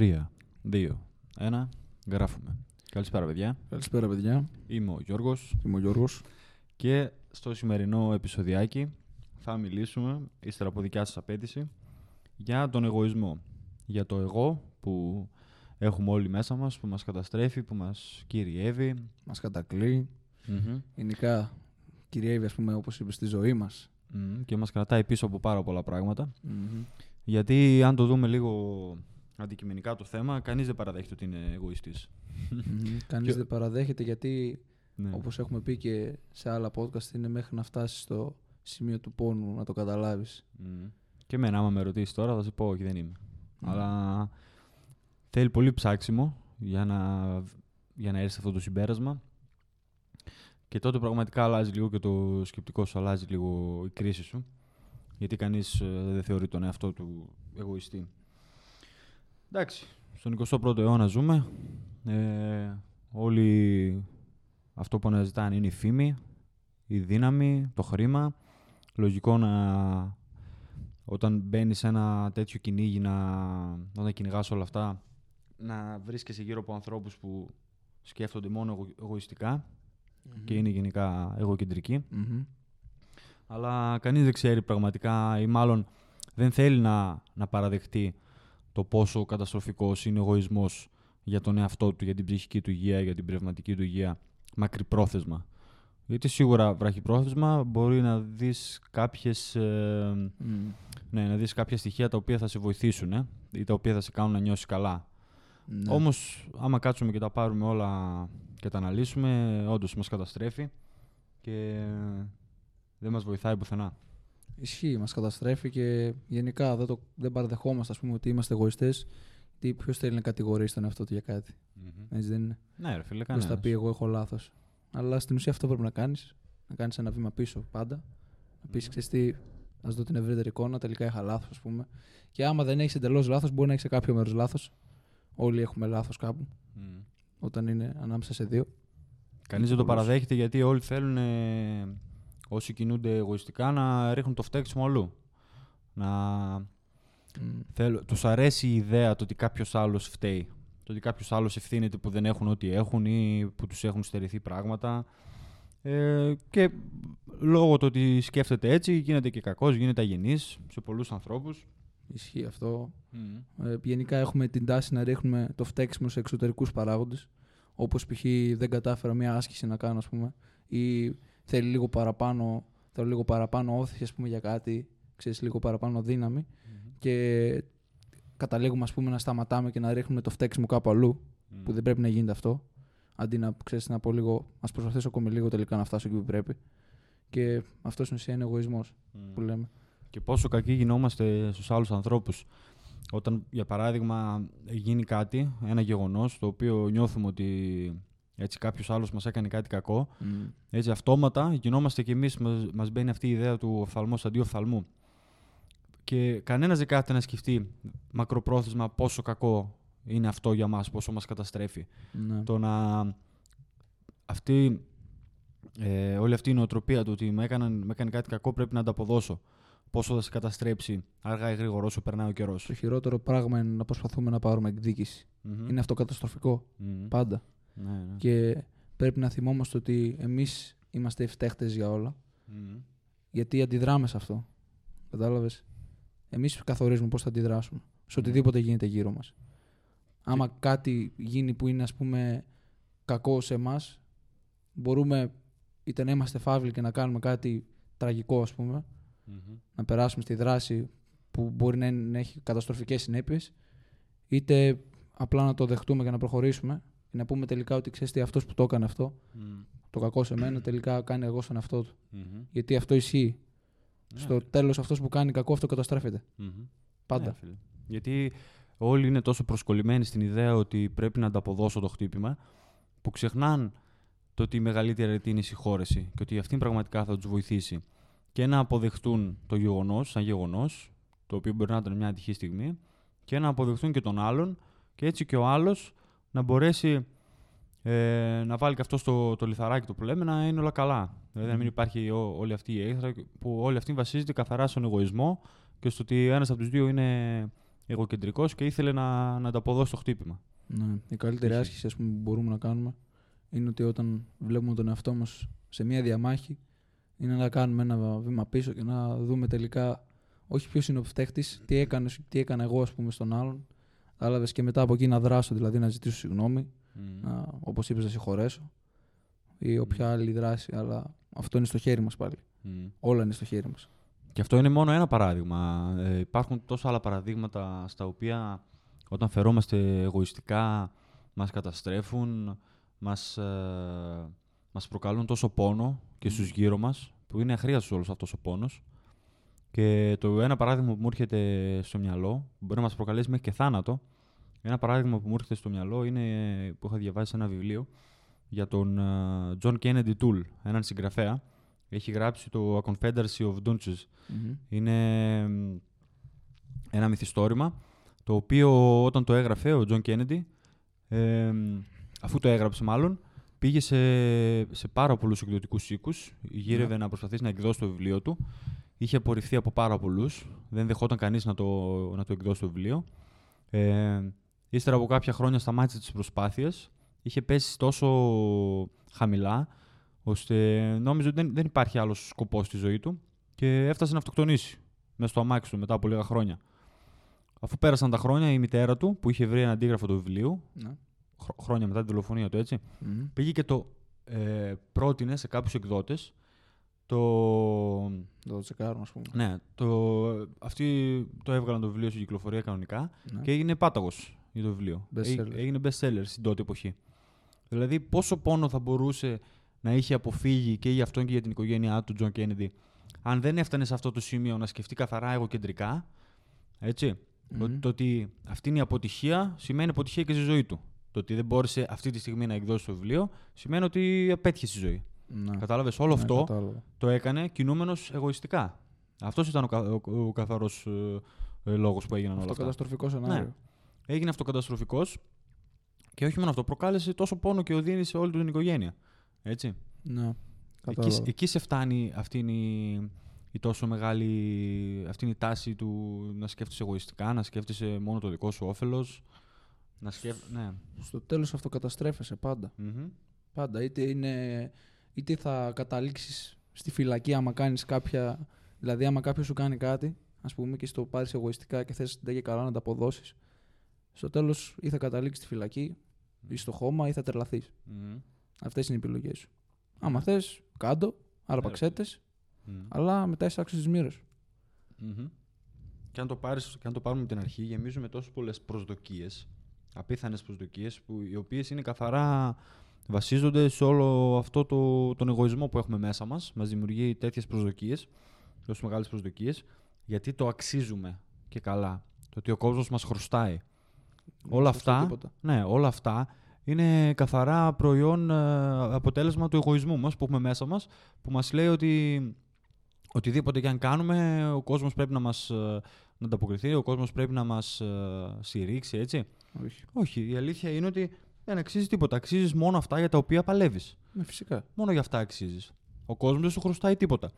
Τρία, δύο, ένα, γράφουμε. Καλησπέρα, παιδιά. Καλησπέρα, παιδιά. Είμαι ο Γιώργος Είμαι ο Γιώργος. και στο σημερινό επεισοδιάκι θα μιλήσουμε, ύστερα από δικιά σας απέτηση, για τον εγωισμό. Για το εγώ που έχουμε όλοι μέσα μας, που μας καταστρέφει, που μας κυριεύει. Μας κατακλεί. Γενικά, κυριεύει, ας πούμε, όπως είπε, στη ζωή μας. Μμμ, και μας κρατάει πίσω από πάρα πολλά πράγματα. Γιατί αν το δούμε λίγο αντικειμενικά το θέμα, κανείς δεν παραδέχεται ότι είναι εγωιστής. Μμμ. Κανείς Και- δεν παραδέχεται γιατί, Ναι. όπως έχουμε πει και σε άλλα podcast, είναι μέχρι να φτάσεις στο σημείο του πόνου να το καταλάβεις. Μμμ. Και εμένα, άμα με ρωτήσεις τώρα, θα σου πω όχι, δεν είμαι. Μμμ. Αλλά θέλει πολύ ψάξιμο για να, για να έρθει σε αυτό το συμπέρασμα. Και τότε πραγματικά αλλάζει λίγο και το σκεπτικό σου, αλλάζει λίγο η κρίση σου. Γιατί κανείς ε, δεν θεωρεί τον εαυτό του εγωιστή. Εντάξει, στον 21ο αιώνα ζούμε. Ε, όλοι αυτό που αναζητάνε είναι η φήμη, η δύναμη, το χρήμα. Λογικό να όταν μπαίνεις σε ένα τέτοιο κυνήγι, να, όταν κυνηγάς όλα αυτά, να βρίσκεσαι γύρω από ανθρώπους που σκέφτονται μόνο εγω- εγωιστικά και είναι γενικά εγωκεντρικοί. Μμμ. Αλλά κανείς δεν ξέρει πραγματικά ή μάλλον δεν θέλει να, να παραδεχτεί το πόσο καταστροφικός είναι ο εγωισμός για τον εαυτό του, για την ψυχική του υγεία, για την πνευματική του υγεία, μακρυπρόθεσμα. Γιατί σίγουρα βραχυπρόθεσμα μπορεί να δεις κάποιες, ε, Μμ. ναι, να δεις κάποια στοιχεία τα οποία θα σε βοηθήσουν ε, ή τα οποία θα σε κάνουν να νιώσεις καλά. Ναι. Όμως, άμα κάτσουμε και τα πάρουμε όλα και τα αναλύσουμε, όντως μας καταστρέφει και δεν μας βοηθάει πουθενά. Ισχύει, μας καταστρέφει και γενικά δεν, το, δεν παραδεχόμαστε, ας πούμε, ότι είμαστε εγωιστές. Γιατί ποιος θέλει να κατηγορήσει τον εαυτό του για κάτι. Έτσι δεν είναι. Ναι, ρε φίλε, Ποιος θα κανένας. πει εγώ έχω λάθος. Αλλά στην ουσία αυτό πρέπει να κάνεις. Να κάνεις ένα βήμα πίσω πάντα. Να πεις, Μμμ. ξέρεις τι, ας δω την ευρύτερη εικόνα, τελικά είχα λάθος, ας πούμε. Και άμα δεν έχεις εντελώς λάθος, μπορεί να έχεις σε κάποιο μέρος λάθος. Όλοι έχουμε λάθος κάπου, Μμ. όταν είναι ανάμεσα σε δύο. Κανείς δεν το Πολλούς. παραδέχεται γιατί όλοι θέλουν, ε, όσοι κινούνται εγωιστικά, να ρίχνουν το φταίξιμο αλλού. Να Μμ. θέλ, τους αρέσει η ιδέα το ότι κάποιος άλλος φταίει. Το ότι κάποιος άλλος ευθύνεται που δεν έχουν ό,τι έχουν ή που τους έχουν στερηθεί πράγματα. Ε, και λόγω του ότι σκέφτεται έτσι γίνεται και κακός, γίνεται αγενής σε πολλούς ανθρώπους. Ισχύει αυτό. Ε, γενικά έχουμε την τάση να ρίχνουμε το φταίξιμο σε εξωτερικούς παράγοντες. Όπως π.χ. δεν κατάφερα μια άσκηση να κάνω, ας πούμε. Ή θέλει λίγο παραπάνω, θέλω λίγο παραπάνω όθηση, ας πούμε, για κάτι. Ξέρεις, λίγο παραπάνω δύναμη. Και καταλήγουμε, ας πούμε, να σταματάμε και να ρίχνουμε το φταίξιμο κάπου αλλού. Που δεν πρέπει να γίνεται αυτό. Αντί να, ξέρεις, να πω λίγο, ας προσπαθήσω ακόμη λίγο τελικά να φτάσω εκεί που πρέπει. Και αυτός στην ουσία είναι εγωισμός Μμ. που λέμε. Και πόσο κακοί γινόμαστε στους άλλους ανθρώπους. Όταν, για παράδειγμα, γίνει κάτι, ένα γεγονός, το οποίο νιώθουμε ότι έτσι κάποιος άλλος μας έκανε κάτι κακό, Μμ. έτσι αυτόματα γινόμαστε κι εμείς, μας, μας μπαίνει αυτή η ιδέα του οφθαλμός αντί οφθαλμού. Και κανένας δεν κάθεται να σκεφτεί μακροπρόθεσμα πόσο κακό είναι αυτό για μας, πόσο μας καταστρέφει. Ναι. Το να αυτή, ε, όλη αυτή η νοοτροπία του ότι με, έκαναν, με έκανε κάτι κακό πρέπει να ανταποδώσω. Πόσο θα σε καταστρέψει αργά ή γρήγορα όσο περνάει ο καιρός. Το χειρότερο πράγμα είναι να προσπαθούμε να πάρουμε εκδίκηση. Είναι αυτό καταστροφικό. Πάντα. Ναι, ναι. Και πρέπει να θυμόμαστε ότι εμείς είμαστε οι φταίχτες για όλα. Μμμ. Γιατί αντιδράμε σε αυτό. Κατάλαβες; Εμείς καθορίζουμε πώς θα αντιδράσουμε. Σε οτιδήποτε γίνεται γύρω μας. Άμα κάτι γίνει που είναι, ας πούμε, κακό σε εμάς, μπορούμε είτε να είμαστε φαύλοι και να κάνουμε κάτι τραγικό, ας πούμε, Μμμ. να περάσουμε στη δράση που μπορεί να, είναι- να έχει καταστροφικές συνέπειες είτε απλά να το δεχτούμε και να προχωρήσουμε και να πούμε τελικά ότι ξέρεις τι αυτός που το έκανε αυτό Μμμ. το κακό σε μένα τελικά κάνει εγώ στον εαυτό του Μμμ. γιατί αυτό ισχύει Ναι. στο τέλος αυτός που κάνει κακό αυτό καταστρέφεται Μμμ. πάντα Ναι, φίλε. Γιατί όλοι είναι τόσο προσκολλημένοι στην ιδέα ότι πρέπει να ανταποδώσω το χτύπημα, που ξεχνάν το ότι η μεγαλύτερη αρετή είναι η συγχώρεση και ότι αυτή πραγματικά θα τους βοηθήσει και να αποδεχτούν το γεγονός σαν γεγονός, το οποίο μπορεί να ήταν μια ατυχή στιγμή, και να αποδεχτούν και τον άλλον, και έτσι και ο άλλος να μπορέσει ε, να βάλει και αυτό το, το λιθαράκι το που λέμε να είναι όλα καλά. Δηλαδή να μην υπάρχει ό- όλη αυτή η έχθρα που όλη αυτή βασίζεται καθαρά στον εγωισμό και στο ότι ένας από τους δύο είναι εγωκεντρικός και ήθελε να, να ανταποδώσει το χτύπημα. Ναι. Η καλύτερη Είχε. άσκηση ας πούμε, που μπορούμε να κάνουμε είναι ότι όταν βλέπουμε τον εαυτό μας σε μια διαμάχη, είναι να κάνουμε ένα βήμα πίσω και να δούμε τελικά όχι ποιος είναι ο φταίχτης, τι, έκανες, τι έκανα εγώ ας πούμε, στον άλλον. Κατάλαβε και μετά από εκεί να δράσω, δηλαδή να ζητήσω συγγνώμη, να, όπως είπες, να συγχωρέσω ή όποια άλλη δράση. Αλλά αυτό είναι στο χέρι μας πάλι. Μμ. Όλα είναι στο χέρι μας. Και αυτό είναι μόνο ένα παράδειγμα. Ε, υπάρχουν τόσα άλλα παραδείγματα στα οποία όταν φερόμαστε εγωιστικά μας καταστρέφουν, μας, ε, μας προκαλούν τόσο πόνο και στους γύρω μας, που είναι αχρίαστος όλος αυτός ο πόνος. Και το ένα παράδειγμα που μου έρχεται στο μυαλό, που μπορεί να μας προκαλέσει μέχρι και θάνατο, ένα παράδειγμα που μου έρχεται στο μυαλό είναι που είχα διαβάσει σε ένα βιβλίο για τον ε, John Kennedy Toole, έναν συγγραφέα. Έχει γράψει το A Confederacy of Dunces. Είναι μ, ένα μυθιστόρημα το οποίο όταν το έγραφε ο Τζον Κέννεντι, ε, μ, αφού το έγραψε μάλλον, πήγε σε, σε πάρα πολλούς εκδοτικούς οίκους, γύρευε να προσπαθήσει να εκδώσει το βιβλίο του. Είχε απορριφθεί από πάρα πολλούς. Δεν δεχόταν κανείς να το, να το εκδώσει το βιβλίο. Ε, ύστερα από κάποια χρόνια σταμάτησε τις προσπάθειες. Είχε πέσει τόσο χαμηλά, ώστε νόμιζε ότι δεν, δεν υπάρχει άλλος σκοπός στη ζωή του και έφτασε να αυτοκτονήσει μέσα στο αμάξι του μετά από λίγα χρόνια. Αφού πέρασαν τα χρόνια, η μητέρα του, που είχε βρει ένα αντίγραφο του βιβλίου, Ναι. χρο- χρόνια μετά τη δολοφονία του, έτσι, Μμμ. πήγε και το ε, πρότεινε σε κάποιους εκδότες το... Το τσεκάρω, ας πούμε. Ναι, το, αυτοί το έβγαλαν το βιβλίο στην κυκλοφορία κανονικά Ναι. και έγινε πάταγος για το βιβλίο. Best Έ- seller. Έγινε best seller στην τότε εποχή. Δηλαδή, πόσο πόνο θα μπορούσε να είχε αποφύγει και για αυτόν και για την οικογένειά του, Τζον Κέννιντι, αν δεν έφτανε σε αυτό το σημείο να σκεφτεί καθαρά εγωκεντρικά. Έτσι; Το, Μμμ. το ότι αυτή είναι η αποτυχία σημαίνει αποτυχία και στη ζωή του. Το ότι δεν μπόρεσε αυτή τη στιγμή να εκδώσει το βιβλίο σημαίνει ότι απέτυχε στη ζωή. Ναι. Κατάλαβες όλο Ναι, αυτό κατάλαβα. το έκανε κινούμενος εγωιστικά. Αυτός ήταν ο, κα, ο, ο καθαρός ε, λόγος που έγιναν όλα Αυτό αυτά. καταστροφικό σενάριο. Έγινε αυτοκαταστροφικός και όχι μόνο αυτό, προκάλεσε τόσο πόνο και οδύνη σε όλη του την οικογένεια. Έτσι. Ναι. Εκεί, Κατάλαβα. εκεί σε φτάνει αυτή είναι η, η τόσο μεγάλη αυτή είναι η τάση του να σκέφτεσαι εγωιστικά, να σκέφτεσαι μόνο το δικό σου όφελος. Να σκέφ... Ναι. Στο τέλος αυτοκαταστρέφεσαι πάντα. Μμμ. Πάντα. Είτε, είναι, είτε θα καταλήξεις στη φυλακή άμα κάνεις κάποια... Δηλαδή άμα κάποιος σου κάνει κάτι, ας πούμε, και στο πάρεις εγωιστικά και θες ντε και καλά να τα αποδώσεις, στο τέλος ή θα καταλήξεις στη φυλακή ή στο χώμα ή θα τρελαθείς. Μμμ. Αυτές είναι οι επιλογές σου. Άμα θες, κάντο, αρπαξέτες, Μμμ. αλλά μετά είσαι άξιος της μοίρας σου. Μμμ. Και αν το, πάρεις, και αν το πάρουμε από την αρχή, γεμίζουμε τόσες πολλές προσδοκίες, απίθανες προσδοκίες, που, οι οποίες είναι καθαρά βασίζονται σε όλο αυτό το, τον εγωισμό που έχουμε μέσα μας. Μας δημιουργεί τέτοιες προσδοκίες, τόσο μεγάλες προσδοκίες, γιατί το αξίζουμε και καλά. Το ότι ο κόσμος μας χρωστάει. Όλα Σωστό αυτά, τίποτα. ναι, όλα αυτά είναι καθαρά προϊόν, ε, αποτέλεσμα του εγωισμού μας που έχουμε μέσα μας, που μας λέει ότι οτιδήποτε και αν κάνουμε, ο κόσμος πρέπει να μας ε, να ανταποκριθεί, ο κόσμος πρέπει να μας ε, στηρίξει, έτσι. Όχι. Όχι, η αλήθεια είναι ότι δεν αξίζεις τίποτα. Αξίζεις μόνο αυτά για τα οποία παλεύεις. Ναι, φυσικά. Μόνο για αυτά αξίζεις. Ο κόσμος δεν σου χρωστάει τίποτα.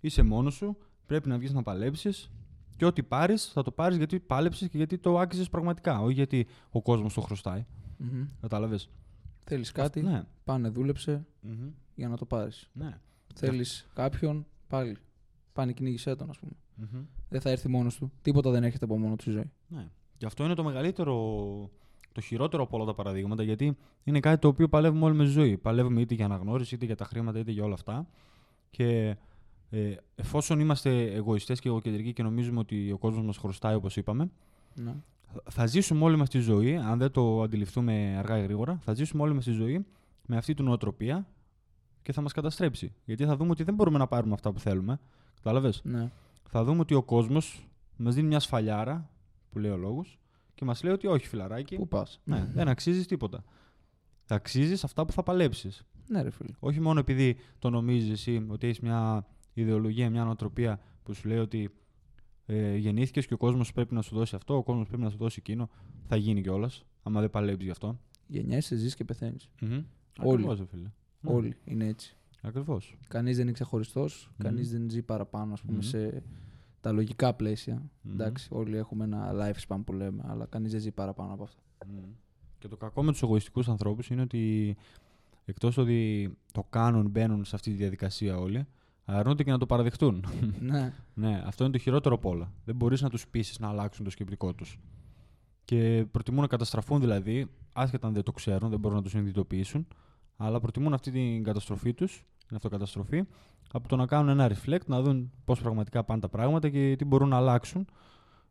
Είσαι μόνος σου, πρέπει να βγεις να παλέψεις και ό,τι πάρεις θα το πάρεις γιατί πάλεψες και γιατί το άξιζες πραγματικά, όχι γιατί ο κόσμος το χρωστάει. Μμμ. Κατάλαβες; Θέλεις κάτι, Ναι. πάνε δούλεψε Μμμ. για να το πάρεις. ναι. Θέλεις κάποιον, πάλι. Πάνε κυνήγησέ τον, ας πούμε. Μμμ. Δεν θα έρθει μόνος του. Τίποτα δεν έρχεται από μόνο του στη ζωή. Ναι. Και αυτό είναι το μεγαλύτερο, το χειρότερο από όλα τα παραδείγματα, γιατί είναι κάτι το οποίο παλεύουμε όλοι με τη ζωή. Παλεύουμε είτε για αναγνώριση, είτε για τα χρήματα, είτε για όλα αυτά. Και ε, εφόσον είμαστε εγωιστές και εγωκεντρικοί και νομίζουμε ότι ο κόσμος μας χρωστάει, όπως είπαμε, Ναι. θα- θα ζήσουμε όλοι μας τη ζωή, αν δεν το αντιληφθούμε αργά ή γρήγορα, θα ζήσουμε όλοι μας τη ζωή με αυτή την νοοτροπία και θα μας καταστρέψει. Γιατί θα δούμε ότι δεν μπορούμε να πάρουμε αυτά που θέλουμε. Κατάλαβες; ναι. θα δούμε ότι ο κόσμος μας δίνει μια σφαλιάρα, που λέει ο λόγος, και μας λέει ότι όχι, φιλαράκι. Πού πας; Ναι, δεν αξίζεις τίποτα. Θα αξίζεις αυτά που θα παλέψεις. Ναι, ρε φίλε. Όχι μόνο επειδή το νομίζεις εσύ ότι έχεις μια ιδεολογία, μια νοοτροπία που σου λέει ότι ε, γεννήθηκες και ο κόσμος πρέπει να σου δώσει αυτό, ο κόσμος πρέπει να σου δώσει εκείνο. Θα γίνει κιόλας, άμα δεν παλέψεις γι' αυτό. Γεννιέσαι, ζεις και πεθαίνεις. Mm-hmm. Όλοι. Ακριβώς, ρε φίλε. Όλοι είναι έτσι. Ακριβώς. Κανείς δεν είναι ξεχωριστός, Μμμ. κανείς δεν ζει παραπάνω, ας πούμε, Μμμ. σε τα λογικά Εντάξει, όλοι έχουμε ένα lifespan που λέμε, αλλά κανείς δεν ζει παραπάνω από αυτό. Και το κακό με τους εγωιστικούς ανθρώπους είναι ότι εκτός ότι το κάνουν, μπαίνουν σε αυτή τη διαδικασία όλοι, αρνούνται και να το παραδεχτούν. ναι. ναι, αυτό είναι το χειρότερο από όλα. Δεν μπορείς να τους πείσεις να αλλάξουν το σκεπτικό τους. Και προτιμούν να καταστραφούν δηλαδή, άσχετα αν δεν το ξέρουν, δεν μπορούν να το συνειδητοποιήσουν, αλλά προτιμούν αυτή την καταστροφή τους, την αυτοκαταστροφή, από το να κάνουν ένα reflect, να δουν πώς πραγματικά πάνε τα πράγματα και τι μπορούν να αλλάξουν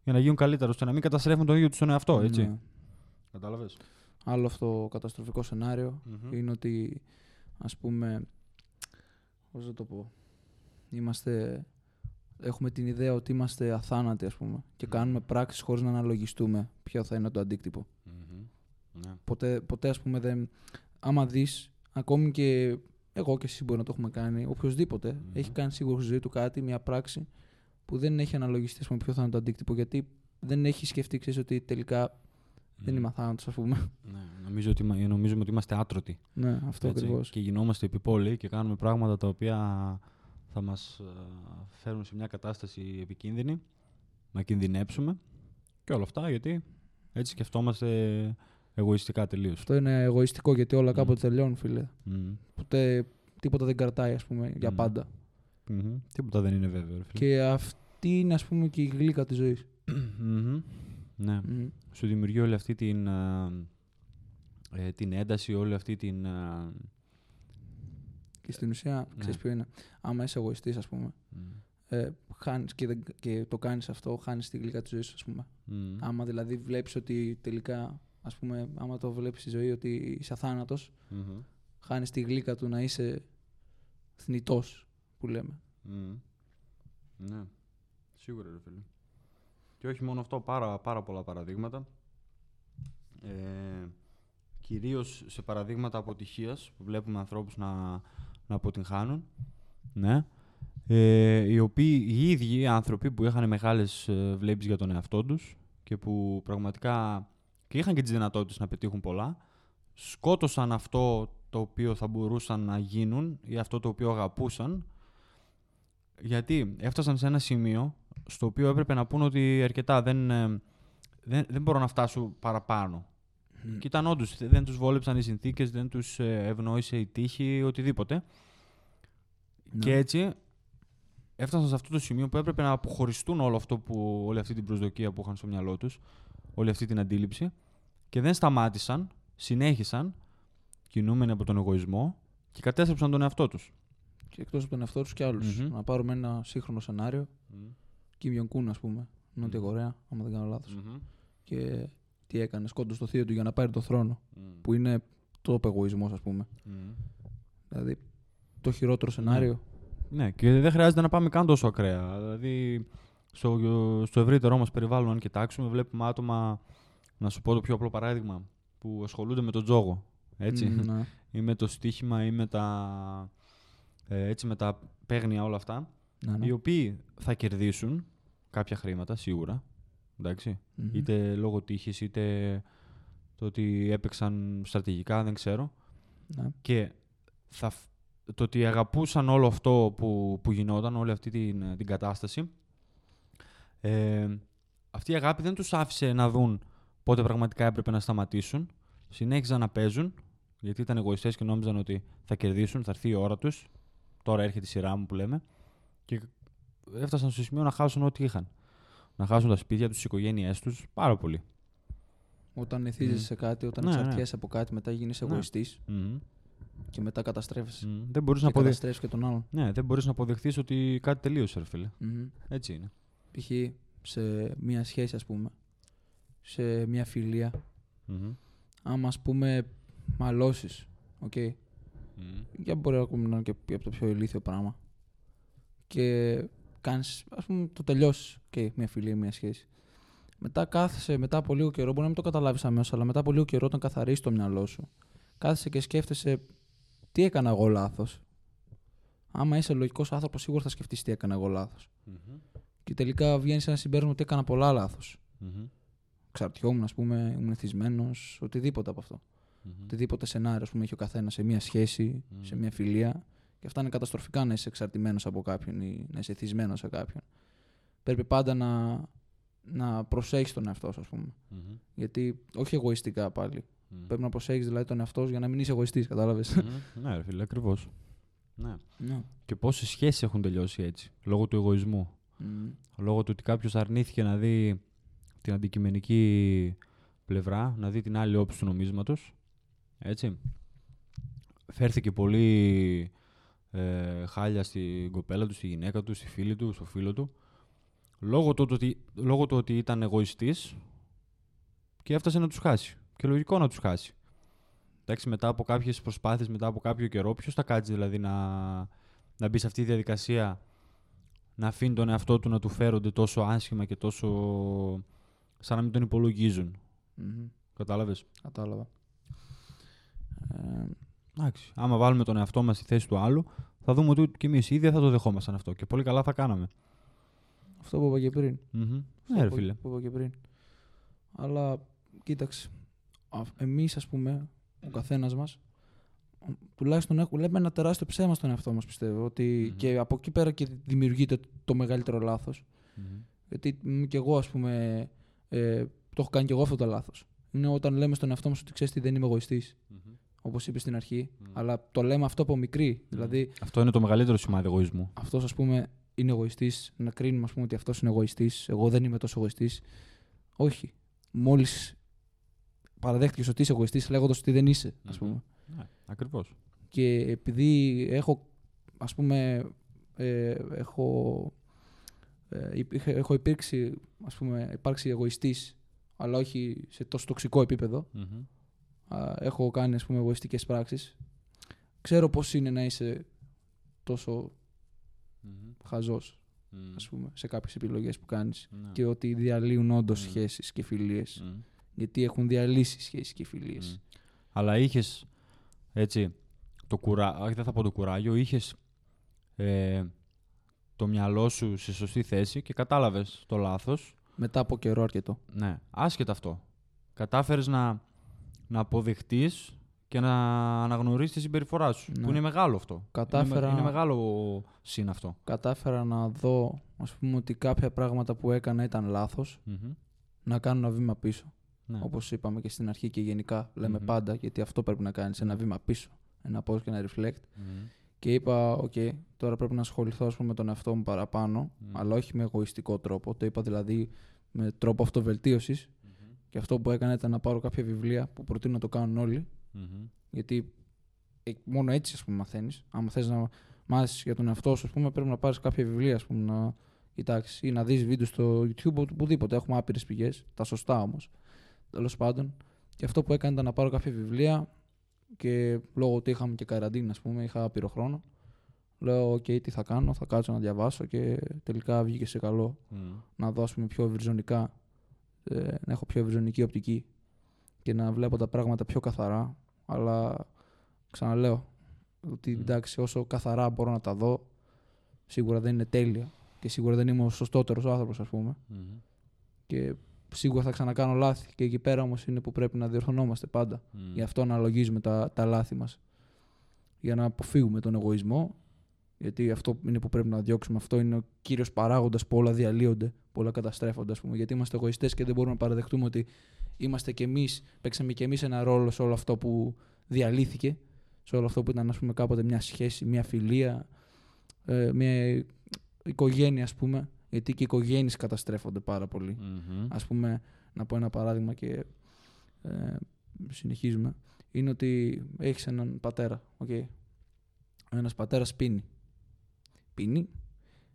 για να γίνουν καλύτερα, ώστε να μην καταστρέφουν τον ίδιο τους τον εαυτό, έτσι. Ναι. Κατάλαβες. Άλλο αυτό καταστροφικό είναι ότι, ας πούμε, πώς θα το πω, είμαστε, έχουμε την ιδέα ότι είμαστε αθάνατοι, ας πούμε, και κάνουμε πράξεις χωρίς να αναλογιστούμε ποιο θα είναι το αντικτυπο ναι. Ποτέ, ποτέ, ας πούμε, δεν, άμα δεις, ακόμη και εγώ και εσύ μπορεί να το έχουμε κάνει, έχει κάνει σίγουρα στη ζωή του κάτι, μια πράξη που δεν έχει αναλογιστεί ας πούμε, ποιο θα είναι το αντίκτυπο, γιατί δεν έχει σκεφτεί, ξέρεις, ότι τελικά δεν είμαι αθάνατος, ας πούμε. Ναι, νομίζω ότι, νομίζουμε ότι είμαστε άτρωτοι. Ναι, αυτό ακριβώς. Και γινόμαστε επιπόλαιοι και κάνουμε πράγματα τα οποία θα μας ε, φέρουν σε μια κατάσταση επικίνδυνη, να κινδυνέψουμε και όλα αυτά γιατί έτσι σκεφτόμαστε εγωιστικά τελείως. Αυτό είναι εγωιστικό γιατί όλα κάποτε τελειώνουν, φίλε. Mm. Ποτέ τίποτα δεν κρατάει, ας πούμε, για πάντα. Mm-hmm. Τίποτα δεν είναι βέβαιο. Φίλε. Και αυτή είναι, ας πούμε, και η γλύκα της ζωής. Mm-hmm. Ναι. Mm. Σου δημιουργεί όλη αυτή την, ε, την ένταση, όλη αυτή την... και στην ουσία, ναι. ξέρεις ποιο είναι; Άμα είσαι εγωιστής, ας πούμε, mm. ε, χάνεις και, και το κάνεις αυτό, χάνεις τη γλυκά της ζωής σου, ας πούμε. Mm. Άμα δηλαδή βλέπεις ότι τελικά, ας πούμε, άμα το βλέπεις στη ζωή ότι είσαι αθάνατος, mm-hmm. χάνεις τη γλύκα του να είσαι θνητός, που λέμε. Mm. Ναι, σίγουρα ρε φίλε. Και όχι μόνο αυτό, πάρα, πάρα πολλά παραδείγματα. Ε, κυρίως σε παραδείγματα αποτυχίας που βλέπουμε ανθρώπους να, να αποτυγχάνουν. Ναι. Ε, οι οποίοι οι ίδιοι άνθρωποι που είχαν μεγάλες ε, βλέψεις για τον εαυτό τους και που πραγματικά και είχαν και τις δυνατότητες να πετύχουν πολλά, σκότωσαν αυτό το οποίο θα μπορούσαν να γίνουν ή αυτό το οποίο αγαπούσαν γιατί έφτασαν σε ένα σημείο στο οποίο έπρεπε να πούνε ότι αρκετά δεν, ε, δεν, δεν μπορώ να φτάσω παραπάνω. Mm. Και ήταν όντως, δεν τους βόλεψαν οι συνθήκες, δεν τους ε, ευνόησε η τύχη, οτιδήποτε. Ναι. Και έτσι έφτασαν σε αυτό το σημείο που έπρεπε να αποχωριστούν όλο αυτό που, όλη αυτή την προσδοκία που είχαν στο μυαλό τους, όλη αυτή την αντίληψη και δεν σταμάτησαν, συνέχισαν κινούμενοι από τον εγωισμό και κατέστρεψαν τον εαυτό τους. Και εκτός από τον εαυτό τους και αλλου Να πάρουμε ένα σύγχρονο σενάριο. Mm. Kim Jong-un, ας πούμε, Νότια Κορέα, άμα δεν κάνω λάθος. Και τι έκανε, σκότωσε το θείο του για να πάρει το θρόνο. Που είναι το εγωισμός, ας πούμε. Δηλαδή, το χειρότερο ναι. σενάριο. Ναι, και δεν χρειάζεται να πάμε καν τόσο ακραία. Δηλαδή, στο, στο ευρύτερό μας περιβάλλον, αν κοιτάξουμε, βλέπουμε άτομα. Να σου πω το πιο απλό παράδειγμα, που ασχολούνται με τον τζόγο. Έτσι. Ναι. ή με το στοίχημα ή με τα, ε, έτσι, με τα παίγνια όλα αυτά. Ναι, ναι. Οι οποίοι θα κερδίσουν κάποια χρήματα, σίγουρα. Είτε λόγω τύχης, είτε το ότι έπαιξαν στρατηγικά, δεν ξέρω. Ναι. Και θα, το ότι αγαπούσαν όλο αυτό που, που γινόταν, όλη αυτή την, την κατάσταση, ε, αυτή η αγάπη δεν τους άφησε να δουν πότε πραγματικά έπρεπε να σταματήσουν. Συνέχιζαν να παίζουν, γιατί ήταν εγωιστές και νόμιζαν ότι θα κερδίσουν, θα έρθει η ώρα τους. Τώρα έρχεται η σειρά μου που λέμε. Και έφτασαν στο σημείο να χάσουν ό,τι είχαν να χάσουν τα σπίτια τους, τις οικογένειές τους. Πάρα πολύ. Όταν εθίζεσαι mm. σε κάτι, όταν ναι, εξαρτιέσαι ναι. από κάτι, μετά γίνεις ναι. εγωιστής. Mm. Και μετά καταστρέφει. Mm. Δεν μπορείς να αποδεχθεί. και τον άλλον. Ναι, δεν μπορείς να αποδεχθείς ότι κάτι τελείωσε, ρε φίλε. Mm. Έτσι είναι. Π.χ. σε μία σχέση, ας πούμε, σε μία φιλία, mm-hmm. άμα ας πούμε μαλώσεις, okay, mm. για μπορεί να είναι και από το πιο ηλίθιο πράγμα. Και κάνεις, ας πούμε, το τελειώσεις και μια φιλία, μια σχέση. Μετά κάθεσαι, μετά από λίγο καιρό, μπορεί να μην το καταλάβεις αμέσως, αλλά μετά από λίγο καιρό, όταν καθαρίσει το μυαλό σου, κάθεσαι και σκέφτεσαι τι έκανα εγώ λάθος. Άμα είσαι λογικός άνθρωπος, σίγουρα θα σκεφτείς τι έκανα εγώ λάθος. Mm-hmm. Και τελικά βγαίνεις ένα συμπέρασμα ότι έκανα πολλά λάθος. Mm-hmm. Ξαρτιόμουν, ας πούμε, ήμουν εθισμένος, οτιδήποτε από αυτό. Mm-hmm. Οτιδήποτε σενάριο, ας πούμε, έχει ο καθένας σε μια σχέση, σε μια φιλία. Και αυτά είναι καταστροφικά να είσαι εξαρτημένος από κάποιον ή να είσαι θυσμένο σε κάποιον. πρέπει πάντα να, να προσέχεις τον εαυτό σου, ας πούμε. Μμμ. Γιατί, όχι εγωιστικά πάλι. Μμμ. Πρέπει να προσέχεις δηλαδή τον εαυτό σου για να μην είσαι εγωιστής, κατάλαβες. Μμμ. Ναι, ρε φίλε, ακριβώς. Ναι. ναι. Και πόσες σχέσεις έχουν τελειώσει έτσι, λόγω του εγωισμού; Μμ. Λόγω του ότι κάποιος αρνήθηκε να δει την αντικειμενική πλευρά, να δει την άλλη όψη του νομίσματος. Έτσι. Φέρθηκε πολύ ε, χάλια στην κοπέλα του, στη γυναίκα του, στη φίλη του, στο φίλο του. Λόγω του ότι, λόγω του ότι ήταν εγωιστής και έφτασε να τους χάσει. Και λογικό να τους χάσει. Εντάξει, μετά από κάποιες προσπάθειες, μετά από κάποιο καιρό, ποιος θα κάτσει δηλαδή να, να μπει σε αυτή τη διαδικασία να αφήνει τον εαυτό του να του φέρονται τόσο άσχημα και τόσο σαν να μην τον υπολογίζουν. Μμμ. Κατάλαβες; Κατάλαβα. Ε, Εντάξει. Άμα βάλουμε τον εαυτό μας στη θέση του άλλου, θα δούμε ότι και εμείς ίδια θα το δεχόμασταν αυτό. Και πολύ καλά θα κάναμε. αυτό που είπα και πριν. Μμμ. Αυτό Ναι, ρε που- φίλε. Που είπα και πριν. Αλλά κοίταξε. Εμείς, ας πούμε, ο καθένας μας, τουλάχιστον έχουμε, λέμε ένα τεράστιο ψέμα στον εαυτό μας, πιστεύω. Ότι Μμμ. και από εκεί πέρα και δημιουργείται το μεγαλύτερο λάθος. Μμμ. Γιατί μ, κι εγώ, ας πούμε, ε, το έχω κάνει κι εγώ αυτό το λάθος. Είναι όταν λέμε στον εαυτό μας ότι ξέρεις τι δεν είμαι εγωιστής, Μμμ. όπως είπες στην αρχή. Μμ. Αλλά το λέμε αυτό από μικρή. Δηλαδή, Αυτό είναι το μεγαλύτερο σημάδι εγωισμού. αυτός ας πούμε είναι εγωιστής, να κρίνουμε ας πούμε, ότι αυτός είναι εγωιστής, εγώ δεν είμαι τόσο εγωιστής. Όχι. Μόλις παραδέχτηκες ότι είσαι εγωιστής, λέγοντας ότι δεν είσαι, ας Μμμ. πούμε. Ναι, ακριβώς. Και επειδή έχω, ας πούμε, ε, έχω, ε, υπήρχε- έχω υπήρξει, ας πούμε, υπάρξει εγωιστής, αλλά όχι σε τόσο τοξικό επίπεδο. Μμμ. Α, έχω κάνει, ας πούμε, εγωιστικές πράξεις. Ξέρω πώς είναι να είσαι τόσο Μμμ. χαζός, Μμμ. ας πούμε, σε κάποιες επιλογές που κάνεις. Ναι. Και ότι διαλύουν όντως Μμ. σχέσεις και φιλίες. Μμμ. Γιατί έχουν διαλύσει σχέσεις και φιλίες. Μμ. Αλλά είχες έτσι το κουράγιο, όχι δεν θα πω το κουράγιο, είχες ε, το μυαλό σου σε σωστή θέση και κατάλαβες το λάθος. Μετά από καιρό αρκετό. Ναι, άσχετα αυτό. Κατάφερες να, να αποδεχτείς και να αναγνωρίσεις τη συμπεριφορά σου. Ναι. Που είναι μεγάλο αυτό. Κατάφερα- Είναι, με- είναι μεγάλο συν αυτό. Κατάφερα να δω, ας πούμε, ότι κάποια πράγματα που έκανα ήταν λάθος. Μμμ. να κάνω ένα βήμα πίσω. Ναι. Όπως είπαμε και στην αρχή και γενικά λέμε Μμμ. πάντα, γιατί αυτό πρέπει να κάνεις, ένα βήμα πίσω. Ένα pause και ένα reflect. Μμμ. Και είπα, οκ, τώρα πρέπει να ασχοληθώ ας πούμε, με τον εαυτό μου παραπάνω, Μμ. αλλά όχι με εγωιστικό τρόπο. Το είπα δηλαδή με τρόπο αυτοβελτίωσης. Μμμ. Και αυτό που έκανα ήταν να πάρω κάποια βιβλία που προτείνω να το κάνουν όλοι. Μμμ. Γιατί ε, μόνο έτσι ας πούμε, μαθαίνεις. Αν θες να μάθεις για τον εαυτό σου, ας πούμε, πρέπει να πάρεις κάποια βιβλία ας πούμε, να κοιτάξεις ή να δεις βίντεο στο YouTube, οπουδήποτε. Έχουμε άπειρες πηγές, τα σωστά όμως. Τέλος πάντων. Και αυτό που έκανα ήταν να πάρω κάποια βιβλία και λόγω ότι είχαμε και καραντίνα, ας πούμε, είχα άπειρο χρόνο. Λέω, οκ, τι θα κάνω, θα κάτσω να διαβάσω και τελικά βγήκε σε καλό Μμμ. να δώσουμε πιο ευρυζωνικά, ε, να έχω πιο ευρυζωνική οπτική και να βλέπω τα πράγματα πιο καθαρά. Αλλά ξαναλέω ότι Μμ. εντάξει, όσο καθαρά μπορώ να τα δω, σίγουρα δεν είναι τέλεια και σίγουρα δεν είμαι ο σωστότερος άνθρωπος, ας πούμε. Μμμ. Και σίγουρα θα ξανακάνω λάθη. Και εκεί πέρα όμως είναι που πρέπει να διορθωνόμαστε πάντα. Μμμ. Γι' αυτό αναλογίζουμε τα, τα λάθη μας. Για να αποφύγουμε τον εγωισμό. Γιατί αυτό είναι που πρέπει να διώξουμε. Αυτό είναι ο κύριος παράγοντας που όλα διαλύονται, που όλα καταστρέφονται. Ας πούμε. Γιατί είμαστε εγωιστές και δεν μπορούμε να παραδεχτούμε ότι είμαστε κι εμείς, παίξαμε κι εμείς ένα ρόλο σε όλο αυτό που διαλύθηκε. Σε όλο αυτό που ήταν ας πούμε, κάποτε μια σχέση, μια φιλία, ε, μια οικογένεια ας πούμε. Γιατί και οι οικογένειες καταστρέφονται πάρα πολύ. Μμμ. Ας πούμε, να πω ένα παράδειγμα και ε, συνεχίζουμε. Είναι ότι έχεις έναν πατέρα. Okay. Ένας πατέρας πίνει. Πίνει,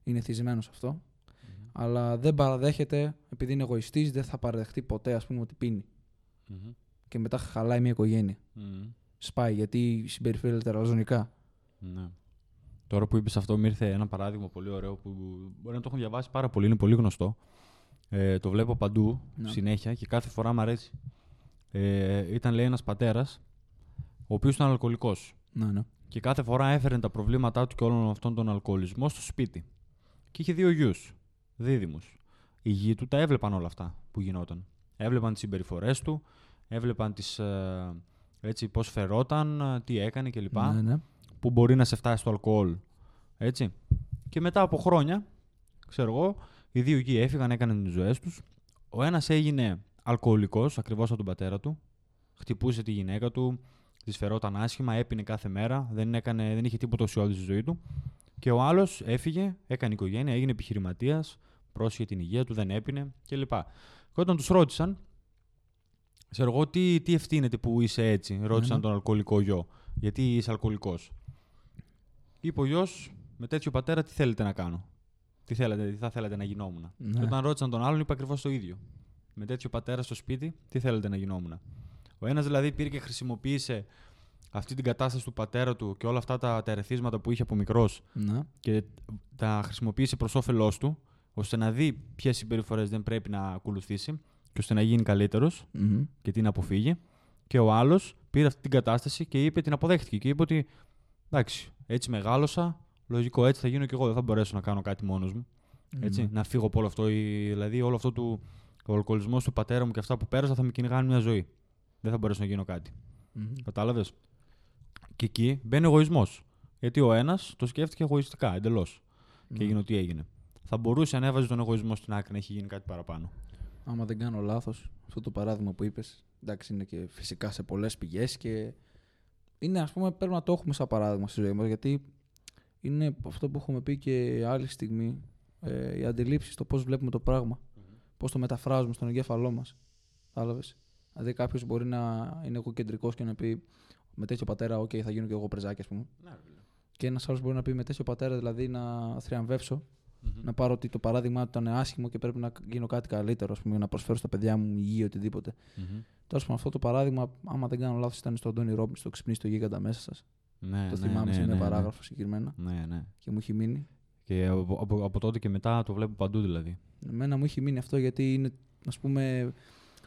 είναι θυσμένος αυτό, Μμμ. αλλά δεν παραδέχεται, επειδή είναι εγωιστής, δεν θα παραδεχτεί ποτέ ας πούμε ότι πίνει. Μμμ. Και μετά χαλάει μια οικογένεια. Μμμ. Σπάει γιατί συμπεριφέρεται ραζονικά. Ναι. Τώρα που είπες αυτό, μου ήρθε ένα παράδειγμα πολύ ωραίο που μπορεί να το έχουν διαβάσει πάρα πολύ, είναι πολύ γνωστό. Ε, το βλέπω παντού, Ναι. συνέχεια και κάθε φορά μου αρέσει. Ε, ήταν, λέει, ένας πατέρας, ο οποίος ήταν αλκοολικός. Ναι, ναι. Και κάθε φορά έφερε τα προβλήματά του και όλον αυτόν τον αλκοολισμό στο σπίτι. Και είχε δύο γιους, δίδυμους. Οι γη του τα έβλεπαν όλα αυτά που γινόταν. Έβλεπαν τις συμπεριφορές του, έβλεπαν τις, ε, έτσι, πώς φερόταν, ε, τι έκανε κλπ ναι, ναι. Που μπορεί να σε φτάσει στο αλκοόλ. Έτσι. Και μετά από χρόνια, ξέρω εγώ, οι Οι δύο εκεί έφυγαν, έκαναν τις ζωές τους. Ο ένας έγινε αλκοολικός, ακριβώς από τον πατέρα του. Χτυπούσε τη γυναίκα του, της φερόταν άσχημα, έπινε κάθε μέρα, δεν, έκανε, δεν είχε τίποτα ουσιώδη στη ζωή του. Και ο άλλος έφυγε, έκανε οικογένεια, έγινε επιχειρηματίας, πρόσχε την υγεία του, δεν έπινε κλπ. Και όταν τους ρώτησαν, ξέρω εγώ, τι, τι ευθύνεται που είσαι έτσι, ρώτησαν Ναι. τον αλκοολικό γιο. Γιατί είσαι αλκοολικός. Είπε ο γιος, με τέτοιο πατέρα, τι θέλετε να κάνω; Τι, θέλετε, τι θα θέλετε να γινόμουν; Ναι. Και όταν ρώτησαν τον άλλον, είπε ακριβώς το ίδιο. Με τέτοιο πατέρα στο σπίτι, τι θέλετε να γινόμουν; Ο ένας δηλαδή πήρε και χρησιμοποίησε αυτή την κατάσταση του πατέρα του και όλα αυτά τα, τα ερεθίσματα που είχε από μικρός Ναι. και τα χρησιμοποίησε προς όφελός του, ώστε να δει ποιες συμπεριφορές δεν πρέπει να ακολουθήσει και ώστε να γίνει καλύτερος Μμμ. και την αποφύγει. Και ο άλλος πήρε αυτή την κατάσταση και είπε, την αποδέχτηκε και είπε ότι εντάξει, έτσι μεγάλωσα, λογικό έτσι θα γίνω και εγώ, δεν θα μπορέσω να κάνω κάτι μόνος μου. Έτσι, Ναι. Να φύγω από όλο αυτό. η- Δηλαδή, όλο αυτό του, ο αλκοολισμός του πατέρα μου και αυτά που πέρασα θα με κυνηγάνε μια ζωή. Δεν θα μπορέσω να γίνω κάτι. Μμμ. Κατάλαβες; Και εκεί μπαίνει ο εγωισμός. Γιατί ο ένας το σκέφτηκε εγωιστικά εντελώς. Και Ναι. έγινε ό,τι έγινε. Θα μπορούσε αν έβαζε τον εγωισμό στην άκρη να έχει γίνει κάτι παραπάνω. Άμα δεν κάνω λάθος, αυτό το παράδειγμα που είπες, εντάξει, είναι και φυσικά σε πολλές πηγές και είναι, ας πούμε, πρέπει να το έχουμε σαν παράδειγμα στη ζωή μας γιατί είναι αυτό που έχουμε πει και άλλη στιγμή. Ε, οι αντιλήψεις, το πώς βλέπουμε το πράγμα. Πώς το μεταφράζουμε στον εγκέφαλό μας. Κατάλαβες. Δηλαδή, κάποιος μπορεί να είναι εγωκεντρικό και να πει με τέτοιο πατέρα, OK, θα γίνω και εγώ πρεζάκι, ας πούμε. Και ένας άλλος μπορεί να πει με τέτοιο πατέρα, δηλαδή να θριαμβεύσω να πάρω ότι το παράδειγμα του ήταν άσχημο και πρέπει να γίνω κάτι καλύτερο, ας πούμε, να προσφέρω στα παιδιά μου υγεία οτιδήποτε. Μμμ. Τέλος πάντων, αυτό το παράδειγμα, άμα δεν κάνω λάθος, ήταν στον Τόνι Ρόμπιν, στο ξυπνήσει το γίγαντα μέσα σας. Ναι, το ναι, θυμάμαι ναι, σε ναι, μια ναι. παράγραφο συγκεκριμένα Ναι, ναι. και μου έχει μείνει. Και από, από, από τότε και μετά το βλέπω παντού δηλαδή. Εμένα μου έχει μείνει αυτό γιατί είναι, ας πούμε,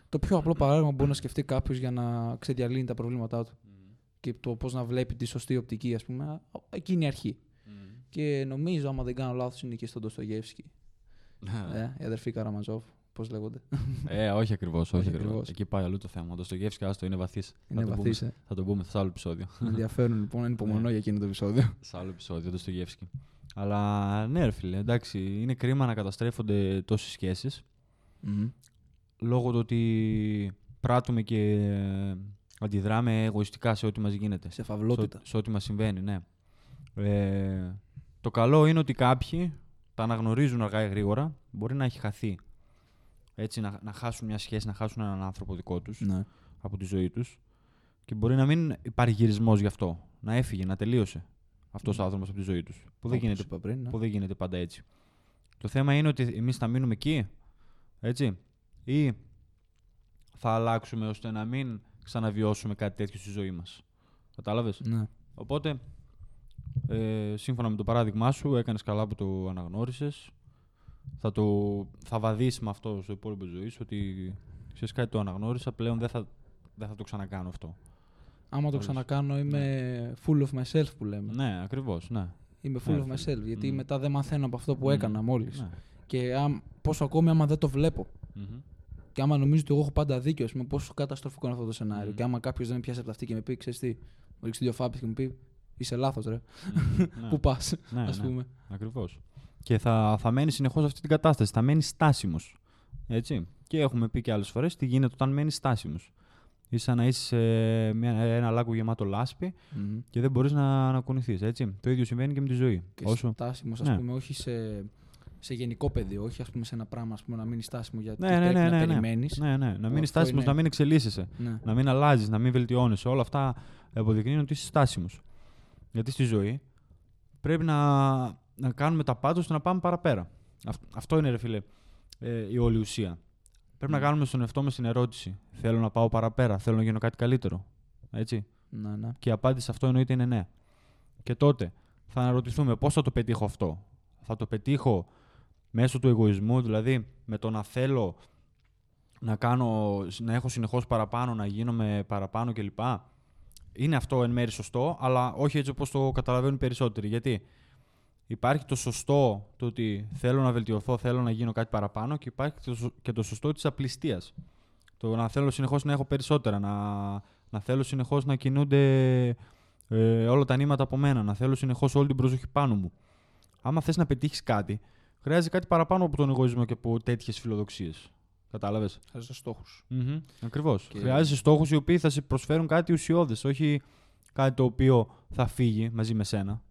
το πιο απλό παράδειγμα που μπορεί να σκεφτεί κάποιος για να ξεδιαλύνει τα προβλήματά του. Και το πώς να βλέπει τη σωστή οπτική, ας πούμε, εκεί είναι η αρχή. Και νομίζω, άμα δεν κάνω λάθος, είναι και στον Ντοστογεύσκη. ε, η αδερφή Καραμαζόφ, πώς λέγονται. ε, όχι ακριβώς. Όχι, Όχι ακριβώς. ακριβώς. Εκεί πάει αλλού το θέμα. Το Στογεύσκι, άστο είναι βαθύς. Είναι θα, το βαθύς, πούμε, ε. θα το πούμε σε άλλο επεισόδιο. Με ενδιαφέρον λοιπόν, ανυπομονώ για εκείνο το επεισόδιο. σε άλλο επεισόδιο, το Στογεύσκι. Αλλά ναι, ρε φίλε, εντάξει, είναι κρίμα να καταστρέφονται τόσες σχέσεις Μμμ. λόγω του ότι πράττουμε και αντιδράμε εγωιστικά σε ό,τι μας γίνεται. Σε φαυλότητα. Σε, σε ό,τι μας συμβαίνει, ναι. Ε, το καλό είναι ότι κάποιοι τα αναγνωρίζουν αργά ή γρήγορα. Μπορεί να έχει χαθεί. Έτσι, να, να χάσουν μια σχέση, να χάσουν έναν άνθρωπο δικό τους Ναι. από τη ζωή τους και μπορεί να μην υπάρχει γυρισμός γι' αυτό. Να έφυγε, να τελείωσε αυτός ο άνθρωπος από τη ζωή τους. Που δεν, Όπως γίνεται, είπα πριν, ναι. που δεν γίνεται πάντα έτσι. Το θέμα είναι ότι εμείς θα μείνουμε εκεί, έτσι, ή θα αλλάξουμε ώστε να μην ξαναβιώσουμε κάτι τέτοιο στη ζωή μας. Κατάλαβες; Ναι. Οπότε, ε, σύμφωνα με το παράδειγμά σου, έκανες καλά που το αναγνώρισες. Θα, το, θα βαδίσεις με αυτό στο υπόλοιπο ζωής σου, ότι ξέρεις κάτι το αναγνώρισα, πλέον δεν θα, δεν θα το ξανακάνω αυτό. Άμα το Όλες. ξανακάνω, είμαι full of myself που λέμε. Ναι, ακριβώς, ναι. Είμαι full Ναι, of φίλε. myself. Γιατί Μμμ. μετά δεν μαθαίνω από αυτό που Μμμ. έκανα μόλις. Ναι. Και αμ, πόσο ακόμη άμα δεν το βλέπω. Μμμ. Και άμα νομίζω ότι εγώ έχω πάντα δίκιο, ας πούμε, πόσο καταστροφικό είναι αυτό το σενάριο. Μμμ. Και άμα κάποιος δεν με πιάσει από τα αυτή και με πει, ξέρεις τι, μου ρίξει δύο φάπες και μου πει, είσαι λάθος, ρε. Ναι. Πού πας, Ναι, ας ναι. πούμε. Ακριβώς. Και θα, θα μένεις συνεχώς σε αυτή την κατάσταση. Θα μένεις στάσιμος. Έτσι. Και έχουμε πει και άλλες φορές τι γίνεται όταν μένεις στάσιμος. Είσαι σαν να είσαι σε μια, ένα λάκκο γεμάτο λάσπη Μμμ. και δεν μπορείς να ανακουνηθεί. Έτσι. Το ίδιο συμβαίνει και με τη ζωή. Και Όσο... στάσιμος, ας Ναι. πούμε, όχι σε, σε γενικό πεδίο, όχι ας πούμε, σε ένα πράγμα ας πούμε, να μείνεις στάσιμο γιατί Ναι, ναι, πρέπει ναι, να ναι, ναι. περιμένεις. Ναι, ναι. Να μείνεις Αυτό στάσιμος, είναι- να μην εξελίσσεσαι. Ναι. Να μην αλλάζεις, να μην βελτιώνεσαι. Όλα αυτά αποδεικνύουν ότι είσαι στάσιμος. Γιατί στη ζωή πρέπει να, να κάνουμε τα πάντα ώστε να πάμε παραπέρα. Αυτ- αυτό είναι, ρε φίλε, ε, η όλη ουσία. Πρέπει να Μμ. κάνουμε στον εαυτό μας την ερώτηση. Θέλω να πάω παραπέρα, θέλω να γίνω κάτι καλύτερο. Έτσι; Ναι, ναι. Και η απάντηση σε αυτό εννοείται είναι ναι. Και τότε θα αναρωτηθούμε πώς θα το πετύχω αυτό; Θα το πετύχω μέσω του εγωισμού, δηλαδή με το να θέλω να, κάνω, να έχω συνεχώς παραπάνω, να γίνομαι παραπάνω κλπ; Είναι αυτό εν μέρει σωστό, αλλά όχι έτσι όπως το καταλαβαίνουν οι περισσότεροι. Γιατί υπάρχει το σωστό το ότι θέλω να βελτιωθώ, θέλω να γίνω κάτι παραπάνω και υπάρχει και το, σω- και το σωστό της απληστίας. Το να θέλω συνεχώς να έχω περισσότερα, να, να θέλω συνεχώς να κινούνται ε, όλα τα νήματα από μένα, να θέλω συνεχώς όλη την προσοχή πάνω μου. Άμα θες να πετύχεις κάτι, Χρειάζεται κάτι παραπάνω από τον εγωισμό και από τέτοιες φιλοδοξίες. Κατάλαβες; Χρειάζεται στόχους. Mm-hmm. Ακριβώς. Και- Χρειάζεσαι στόχους οι οποίοι θα σε προσφέρουν κάτι ουσιώδες, όχι κάτι το οποίο θα φύγει μαζί με σένα.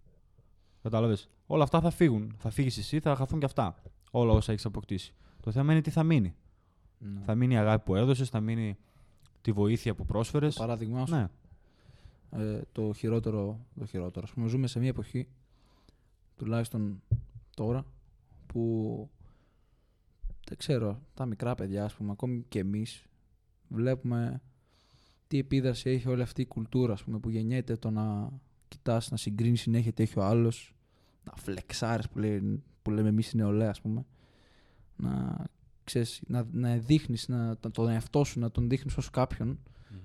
Κατάλαβες; Όλα αυτά θα φύγουν. Θα φύγεις εσύ, θα χαθούν και αυτά. Όλα όσα έχεις αποκτήσει. Το θέμα είναι τι θα μείνει. Ναι. Θα μείνει η αγάπη που έδωσες, θα μείνει τη βοήθεια που πρόσφερες. Το παράδειγμά σου. Ναι. ε, το χειρότερο, το χειρότερο. Ας πούμε, ζούμε σε μια εποχή, τουλάχιστον τώρα, που δεν ξέρω, τα μικρά παιδιά, ας πούμε, ακόμη και εμείς, βλέπουμε τι επίδραση έχει όλη αυτή η κουλτούρα, ας πούμε, που γεννιέται το να κοιτάς, να συγκρίνεις συνέχεια τι έχει ο άλλος, να φλεξάρεις που, λέει, που λέμε εμείς οι νεολαία, ας πούμε, να, ξέρεις, να, να δείχνεις να, τον εαυτό σου, να τον δείχνεις ως κάποιον,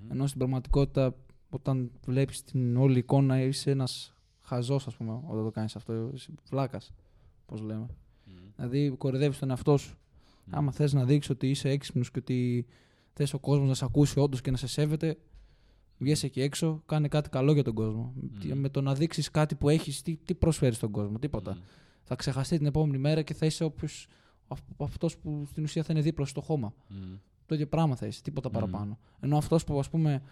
ενώ στην πραγματικότητα, όταν βλέπεις την όλη εικόνα, είσαι ένας χαζός, ας πούμε, όταν το κάνεις αυτό. Είσαι βλάκας, πώς λέμε. Δηλαδή, κορυδεύει τον εαυτό σου. Άμα θες να δείξει ότι είσαι έξυπνος και ότι θες ο κόσμος να σε ακούσει όντως και να σε σέβεται, βγες εκεί έξω, κάνε κάτι καλό για τον κόσμο. Τι- Με το να δείξεις κάτι που έχεις, τι, τι προσφέρεις στον κόσμο, τίποτα. Θα ξεχαστεί την επόμενη μέρα και θα είσαι όποιος, αυτός που στην ουσία θα είναι δίπλα σου στο χώμα. Το ίδιο πράγμα θα είσαι, τίποτα Μμμ. παραπάνω. Ενώ αυτός που ας πούμε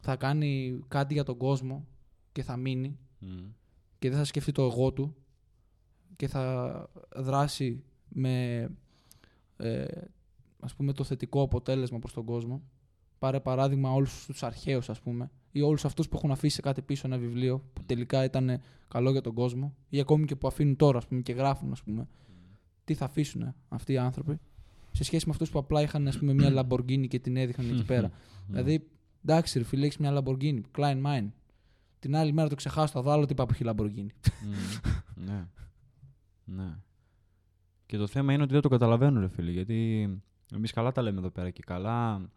θα κάνει κάτι για τον κόσμο και θα μείνει και δεν θα σκεφτεί το εγώ του και θα δράσει με ε, ας πούμε το θετικό αποτέλεσμα προς τον κόσμο. Πάρε παράδειγμα όλους τους αρχαίους ας πούμε ή όλους αυτούς που έχουν αφήσει κάτι πίσω ένα βιβλίο που τελικά ήταν καλό για τον κόσμο ή ακόμη και που αφήνουν τώρα ας πούμε και γράφουν ας πούμε τι θα αφήσουν αυτοί οι άνθρωποι σε σχέση με αυτούς που απλά είχαν ας πούμε μια Lamborghini και την έδειχναν εκεί πέρα. Δηλαδή, εντάξει, ρε φίλε, έχεις μια Lamborghini, Klein Mine. Την άλλη μέρα το ξεχάσω, θα δω άλλο τι είπα που έχει Lamborghini. ναι. ναι. Και το θέμα είναι ότι δεν το καταλαβαίνουν, ρε φίλε. Γιατί εμείς καλά τα λέμε εδώ πέρα και καλά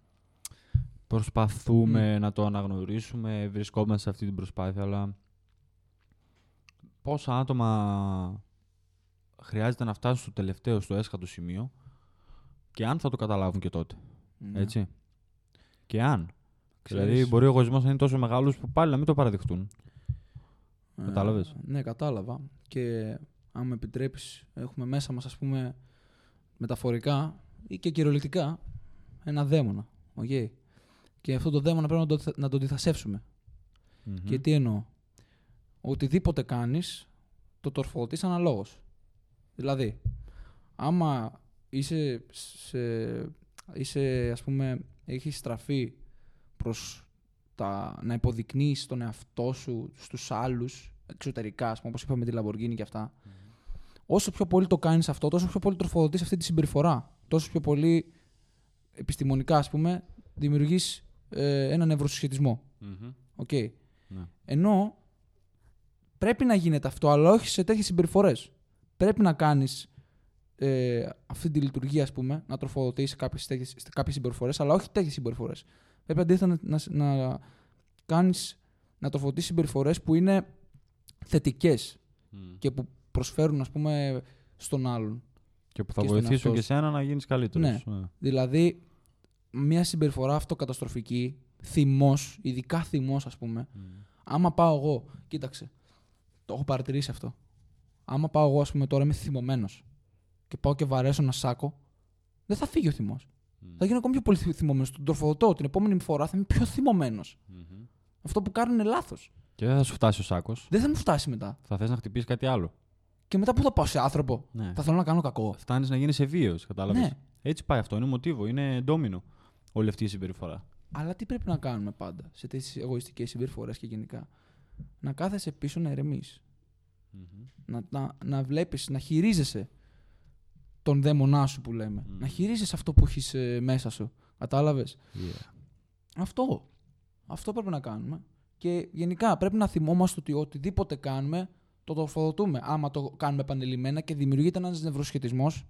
προσπαθούμε να το αναγνωρίσουμε, βρισκόμαστε σε αυτή την προσπάθεια, αλλά πόσα άτομα χρειάζεται να φτάσουν στο τελευταίο, στο έσχατο σημείο και αν θα το καταλάβουν και τότε. Ναι. Έτσι. Και αν. Ξέρεις, Δηλαδή, μπορεί ο εγωισμός να είναι τόσο μεγάλος που πάλι να μην το παραδεχτούν. ε, κατάλαβες; Ναι, κατάλαβα. Και αν με επιτρέπεις, έχουμε μέσα μας, ας πούμε, μεταφορικά ή και κυριολεκτικά, ένα δαίμονα. οκ. Και αυτό το δαίμονα πρέπει να το, να το αντιθασεύσουμε. Μμμ. Και τι εννοώ; Οτιδήποτε κάνεις, το τροφοδοτείς αναλόγως. Δηλαδή, άμα είσαι, σε, είσαι ας πούμε, έχεις στραφεί προς τα, να υποδεικνύεις τον εαυτό σου στους άλλους, εξωτερικά, ας πούμε, όπως είπαμε με τη Lamborghini και αυτά, όσο πιο πολύ το κάνεις αυτό, τόσο πιο πολύ τροφοδοτείς αυτή τη συμπεριφορά. Τόσο πιο πολύ επιστημονικά, ας πούμε, δημιουργείς ε, ένα νευροσυσχετισμό. Μμμ. Οκ. Ναι. Ενώ πρέπει να γίνεται αυτό, αλλά όχι σε τέτοιες συμπεριφορές. Κάνεις ε, αυτή τη λειτουργία, ας πούμε, να τροφοδοτήσει κάποιες συμπεριφορές, αλλά όχι τέτοιες συμπεριφορές. Πρέπει αντίθετα να, να, να κάνεις να τροφοδοτήσει συμπεριφορές που είναι θετικές Μμ. και που προσφέρουν, ας πούμε, στον άλλον. Και που θα και στον βοηθήσουν εαυτό και σου. σένα να γίνεις καλύτερος. Ναι. Δηλαδή, μια συμπεριφορά αυτοκαταστροφική, θυμός, ειδικά θυμός, ας πούμε, άμα πάω εγώ, κοίταξε, το έχω παρατηρήσει αυτό. Άμα πάω εγώ, ας πούμε, τώρα είμαι θυμωμένος και πάω και βαρέσω ένα σάκο, δεν θα φύγει ο θυμός. Θα γίνω ακόμη πιο πολύ θυμωμένος. Τον τροφοδοτώ. Την επόμενη φορά θα είμαι πιο θυμωμένος. Αυτό που κάνουν είναι λάθος. Και δεν θα σου φτάσει ο σάκος. Δεν θα μου φτάσει μετά. Θα θες να χτυπήσεις κάτι άλλο. Και μετά πού θα πάω σε άνθρωπο. Ναι. Θα θέλω να κάνω κακό. Φτάνεις να γίνει ευβίαιο, κατάλαβες; Ναι. Έτσι πάει αυτό. Είναι μοτίβο, είναι ντόμινο όλη αυτή η συμπεριφορά. Αλλά τι πρέπει να κάνουμε πάντα σε τέτοιε εγωιστικές συμπεριφορές και γενικά; Να κάθεσαι πίσω να ηρεμεί. Να, να, να βλέπεις, να χειρίζεσαι τον δαίμονά σου που λέμε. Μμμ. Να χειρίζεσαι αυτό που έχεις μέσα σου. Κατάλαβες; Αυτό. Αυτό πρέπει να κάνουμε. Και γενικά πρέπει να θυμόμαστε ότι οτιδήποτε κάνουμε το τροφοδοτούμε. Άμα το κάνουμε επανειλημμένα και δημιουργείται ένας νευροσχετισμός.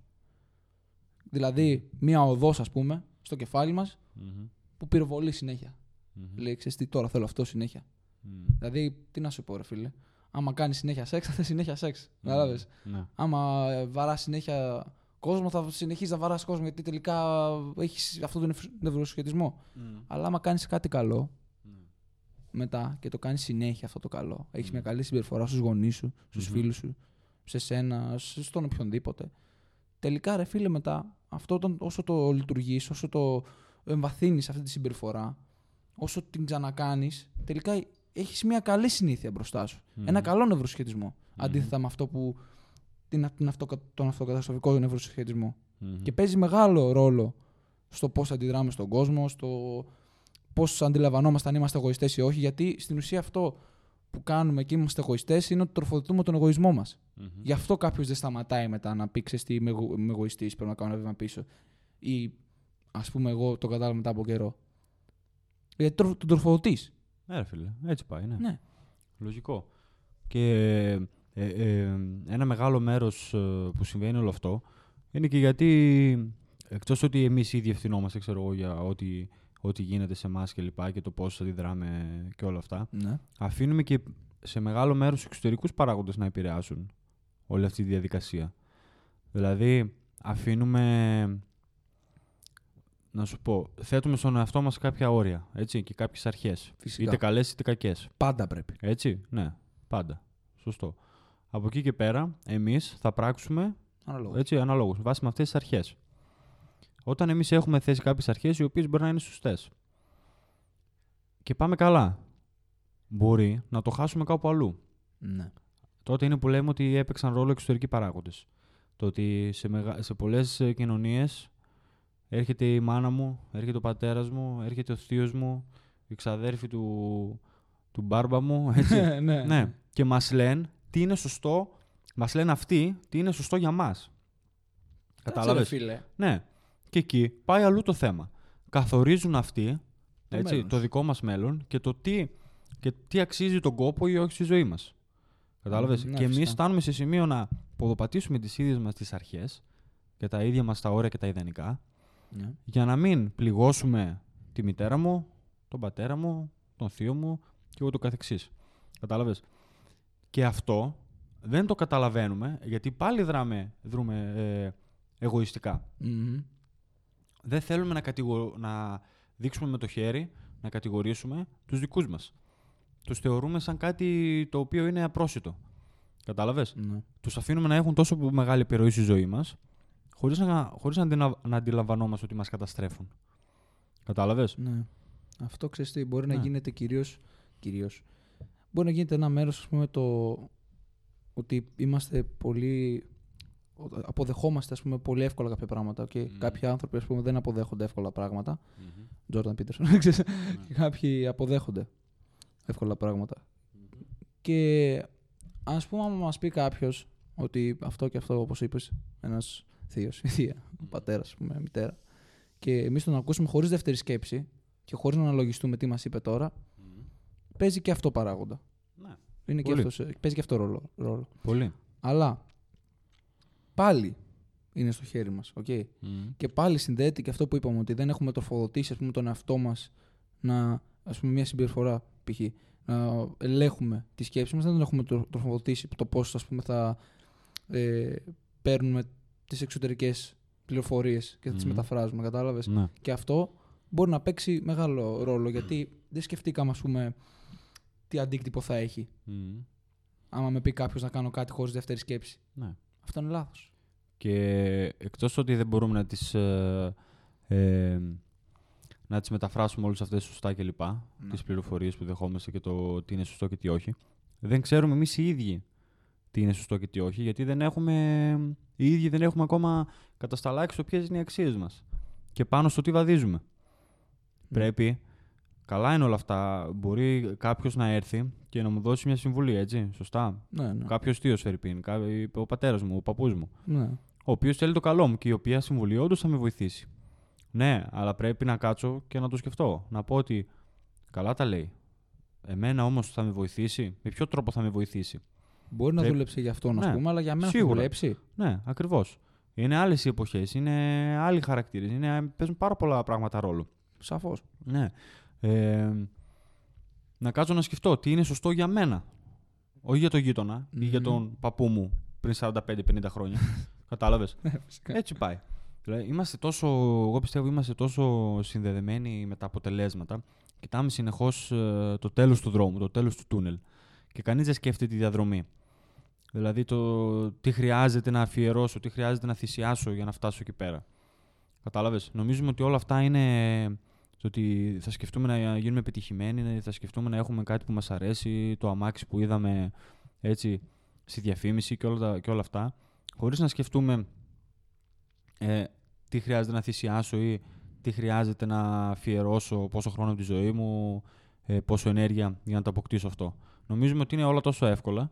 Δηλαδή, μία οδός, ας πούμε, στο κεφάλι μας Μμμ. που πυροβολεί συνέχεια. Μμμ. Λέει, ξέρεις τι, τώρα θέλω αυτό συνέχεια. Μμμ. Δηλαδή, τι να σου πω, ρε φίλε. Άμα κάνεις συνέχεια σεξ, θα θες συνέχεια σεξ. Κατάλαβες. Ναι. Άμα βαράς συνέχεια κόσμο, θα συνεχίζεις να βαράς κόσμο γιατί τελικά έχεις αυτό τον νευροσχετισμό. Αλλά άμα κάνεις κάτι καλό μετά και το κάνεις συνέχεια αυτό το καλό, έχεις Μμμ. μια καλή συμπεριφορά στους γονείς σου, στους Μμμ. φίλους σου, σε σένα, σε- στον οποιονδήποτε. τελικά ρε φίλε μετά, αυτό όταν, όσο το λειτουργείς, όσο το εμβαθύνεις αυτή τη συμπεριφορά, όσο την ξανακάνεις, τελικά έχεις μια καλή συνήθεια μπροστά σου. Ένα καλό νευροσχετισμό. Αντίθετα με αυτό που. Την, την αυτο, τον αυτοκαταστροφικό νευροσχετισμό. Και παίζει μεγάλο ρόλο στο πώς αντιδράμε στον κόσμο, στο πώ αντιλαμβανόμαστε αν είμαστε εγωιστές ή όχι. Γιατί στην ουσία αυτό που κάνουμε και είμαστε εγωιστές είναι ότι τροφοδοτούμε τον εγωισμό μας. Γι' αυτό κάποιος δεν σταματάει μετά να πει: Ξέρεις τι, είμαι, είμαι εγωιστής, πρέπει να κάνω ένα βήμα πίσω. Ή ας πούμε, εγώ το κατάλαβα μετά από καιρό. Γιατί τον τροφοδοτείς. Ναι, φίλε, έτσι πάει. Ναι. ναι. Λογικό. Και ε, ε, ένα μεγάλο μέρος ε, που συμβαίνει όλο αυτό είναι και γιατί εκτός ότι εμείς ήδη ευθυνόμαστε, ξέρω εγώ, για ό,τι ό,τι γίνεται σε εμάς και λοιπά και το πώς αντιδράμε και όλα αυτά. Ναι. Αφήνουμε και σε μεγάλο μέρος εξωτερικούς παράγοντες να επηρεάσουν όλη αυτή τη διαδικασία. Δηλαδή, αφήνουμε. Να σου πω, θέτουμε στον εαυτό μας κάποια όρια έτσι, και κάποιες αρχές. Είτε καλές είτε κακές. Πάντα πρέπει. Έτσι, ναι, πάντα. Σωστό. Από εκεί και πέρα, εμείς θα πράξουμε αναλόγως, έτσι, αναλόγως βάσει με αυτές τις αρχές. Όταν εμείς έχουμε θέσει κάποιες αρχές οι οποίες μπορεί να είναι σωστές. Και πάμε καλά. Μπορεί να το χάσουμε κάπου αλλού. Ναι. Τότε είναι που λέμε ότι έπαιξαν ρόλο εξωτερικοί παράγοντες. Το ότι σε, μεγα... σε πολλές κοινωνίες έρχεται η μάνα μου, έρχεται ο πατέρας μου, έρχεται ο θείος μου, η ξαδέρφη του, του μπάρμπα μου. Έτσι. ναι. ναι. Και μας λένε τι είναι σωστό, μας λένε αυτοί τι είναι σωστό για μας. Κατάλαβες; φίλε. Ναι. Και εκεί πάει αλλού το θέμα. Καθορίζουν αυτοί Το έτσι, μέλλον το σου. δικό μας μέλλον και το τι, και τι αξίζει τον κόπο ή όχι στη ζωή μας. Κατάλαβες; Μ, ναι, και εμείς φυσικά. φτάνουμε σε σημείο να ποδοπατήσουμε τις ίδιες μας τις αρχές και τα ίδια μας τα όρια και τα ιδανικά Ναι. για να μην πληγώσουμε τη μητέρα μου, τον πατέρα μου, τον θείο μου και ούτω καθεξής. Κατάλαβες; Και αυτό δεν το καταλαβαίνουμε γιατί πάλι δράμε, δρούμε ε, εγωιστικά Μμμ. Δεν θέλουμε να, κατηγο... να δείξουμε με το χέρι, να κατηγορήσουμε τους δικούς μας. Τους θεωρούμε σαν κάτι το οποίο είναι απρόσιτο. Κατάλαβες; Ναι. Τους αφήνουμε να έχουν τόσο μεγάλη επιρροή στη ζωή μας, χωρίς να, χωρίς να, αντιλα- να αντιλαμβανόμαστε ότι μας καταστρέφουν. Κατάλαβες; Ναι. Αυτό ξέρεις τι, μπορεί Ναι. να γίνεται κυρίως, κυρίως. Μπορεί να γίνεται ένα μέρος, ας πούμε, το ότι είμαστε πολύ... Αποδεχόμαστε, ας πούμε, πολύ εύκολα κάποια πράγματα και Μμμ. κάποιοι άνθρωποι, ας πούμε, δεν αποδέχονται εύκολα πράγματα. Μμμ. Τζόρταν Πίτερσον, ξέρεις. Ναι. Και κάποιοι αποδέχονται εύκολα πράγματα. Και ας πούμε, άμα μας πει κάποιος ότι αυτό και αυτό, όπως είπες, ένας θείος, η θεία, ο πατέρας, ας πούμε, μητέρα, και εμείς τον ακούσουμε χωρίς δεύτερη σκέψη και χωρίς να αναλογιστούμε τι μας είπε τώρα, Μμμ. παίζει και αυτό παράγοντα. Ναι. Είναι και Πολύ. αυτός, παίζει και αυτό ρόλο, ρόλο. Πολύ. Αλλά πάλι είναι στο χέρι μας, οκ; Μμμ. Και πάλι συνδέεται και αυτό που είπαμε, ότι δεν έχουμε τροφοδοτήσει ας πούμε, τον εαυτό μας να, ας πούμε, μια συμπεριφορά π.χ. να ελέγχουμε τη σκέψη μας, δεν τον έχουμε τρο- τροφοδοτήσει το πώς ας πούμε, θα ε, παίρνουμε τις εξωτερικές πληροφορίες και θα τις Μμμ. μεταφράζουμε, κατάλαβες; Ναι. Και αυτό μπορεί να παίξει μεγάλο ρόλο, γιατί δεν σκεφτήκαμε, ας πούμε, τι αντίκτυπο θα έχει. Μμμ. Άμα με πει κάποιος να κάνω κάτι χωρίς δεύτερη σκέψη. Ναι. Αυτό είναι λάθος. Και εκτός ότι δεν μπορούμε να τις, ε, ε, να τις μεταφράσουμε όλες αυτές σωστά κλπ. Ναι. Τις πληροφορίες που δεχόμαστε και το τι είναι σωστό και τι όχι. Δεν ξέρουμε εμείς οι ίδιοι τι είναι σωστό και τι όχι, γιατί δεν έχουμε, οι ίδιοι δεν έχουμε ακόμα κατασταλάξει το ποιες είναι οι αξίες μας. Και πάνω στο τι βαδίζουμε. Πρέπει, καλά είναι όλα αυτά, μπορεί κάποιος να έρθει και να μου δώσει μια συμβουλή, έτσι, σωστά. Ναι, ναι. Κάποιος θείος Φερρυπίν, ο πατέρας μου, ο παππούς μου ναι. ο οποίος θέλει το καλό μου και η οποία συμβουλή όντως θα με βοηθήσει. Ναι, αλλά πρέπει να κάτσω και να το σκεφτώ. Να πω ότι καλά τα λέει. Εμένα όμως θα με βοηθήσει; Με ποιο τρόπο θα με βοηθήσει; Μπορεί να Πρέπει- δούλεψε για αυτό, να Ναι, πούμε, αλλά για μένα θα σίγουρα. δουλέψει. Ναι, ακριβώς. Είναι άλλες οι εποχές, είναι άλλοι χαρακτήρες. Παίζουν πάρα πολλά πράγματα ρόλο. Σαφώς. Ναι. Ε, να κάτσω να σκεφτώ τι είναι σωστό για μένα. Όχι για τον γείτονα ή για Μμμ. τον παππού μου πριν 45-50 χρόνια. Κατάλαβες; Φυσικά. Έτσι πάει. Δηλαδή, είμαστε τόσο, εγώ πιστεύω είμαστε τόσο συνδεδεμένοι με τα αποτελέσματα. Κοιτάμε συνεχώς το τέλος του δρόμου, το τέλος του τούνελ. Και κανείς δεν σκέφτεται τη διαδρομή. Δηλαδή το τι χρειάζεται να αφιερώσω, τι χρειάζεται να θυσιάσω για να φτάσω εκεί πέρα. Κατάλαβες; Νομίζουμε ότι όλα αυτά είναι το ότι θα σκεφτούμε να γίνουμε επιτυχημένοι, θα σκεφτούμε να έχουμε κάτι που μας αρέσει, το αμάξι που είδαμε έτσι στη διαφήμιση και όλα, και όλα αυτά, χωρίς να σκεφτούμε ε, τι χρειάζεται να θυσιάσω ή τι χρειάζεται να αφιερώσω, πόσο χρόνο από τη ζωή μου, ε, πόσο ενέργεια για να το αποκτήσω αυτό. Νομίζουμε ότι είναι όλα τόσο εύκολα,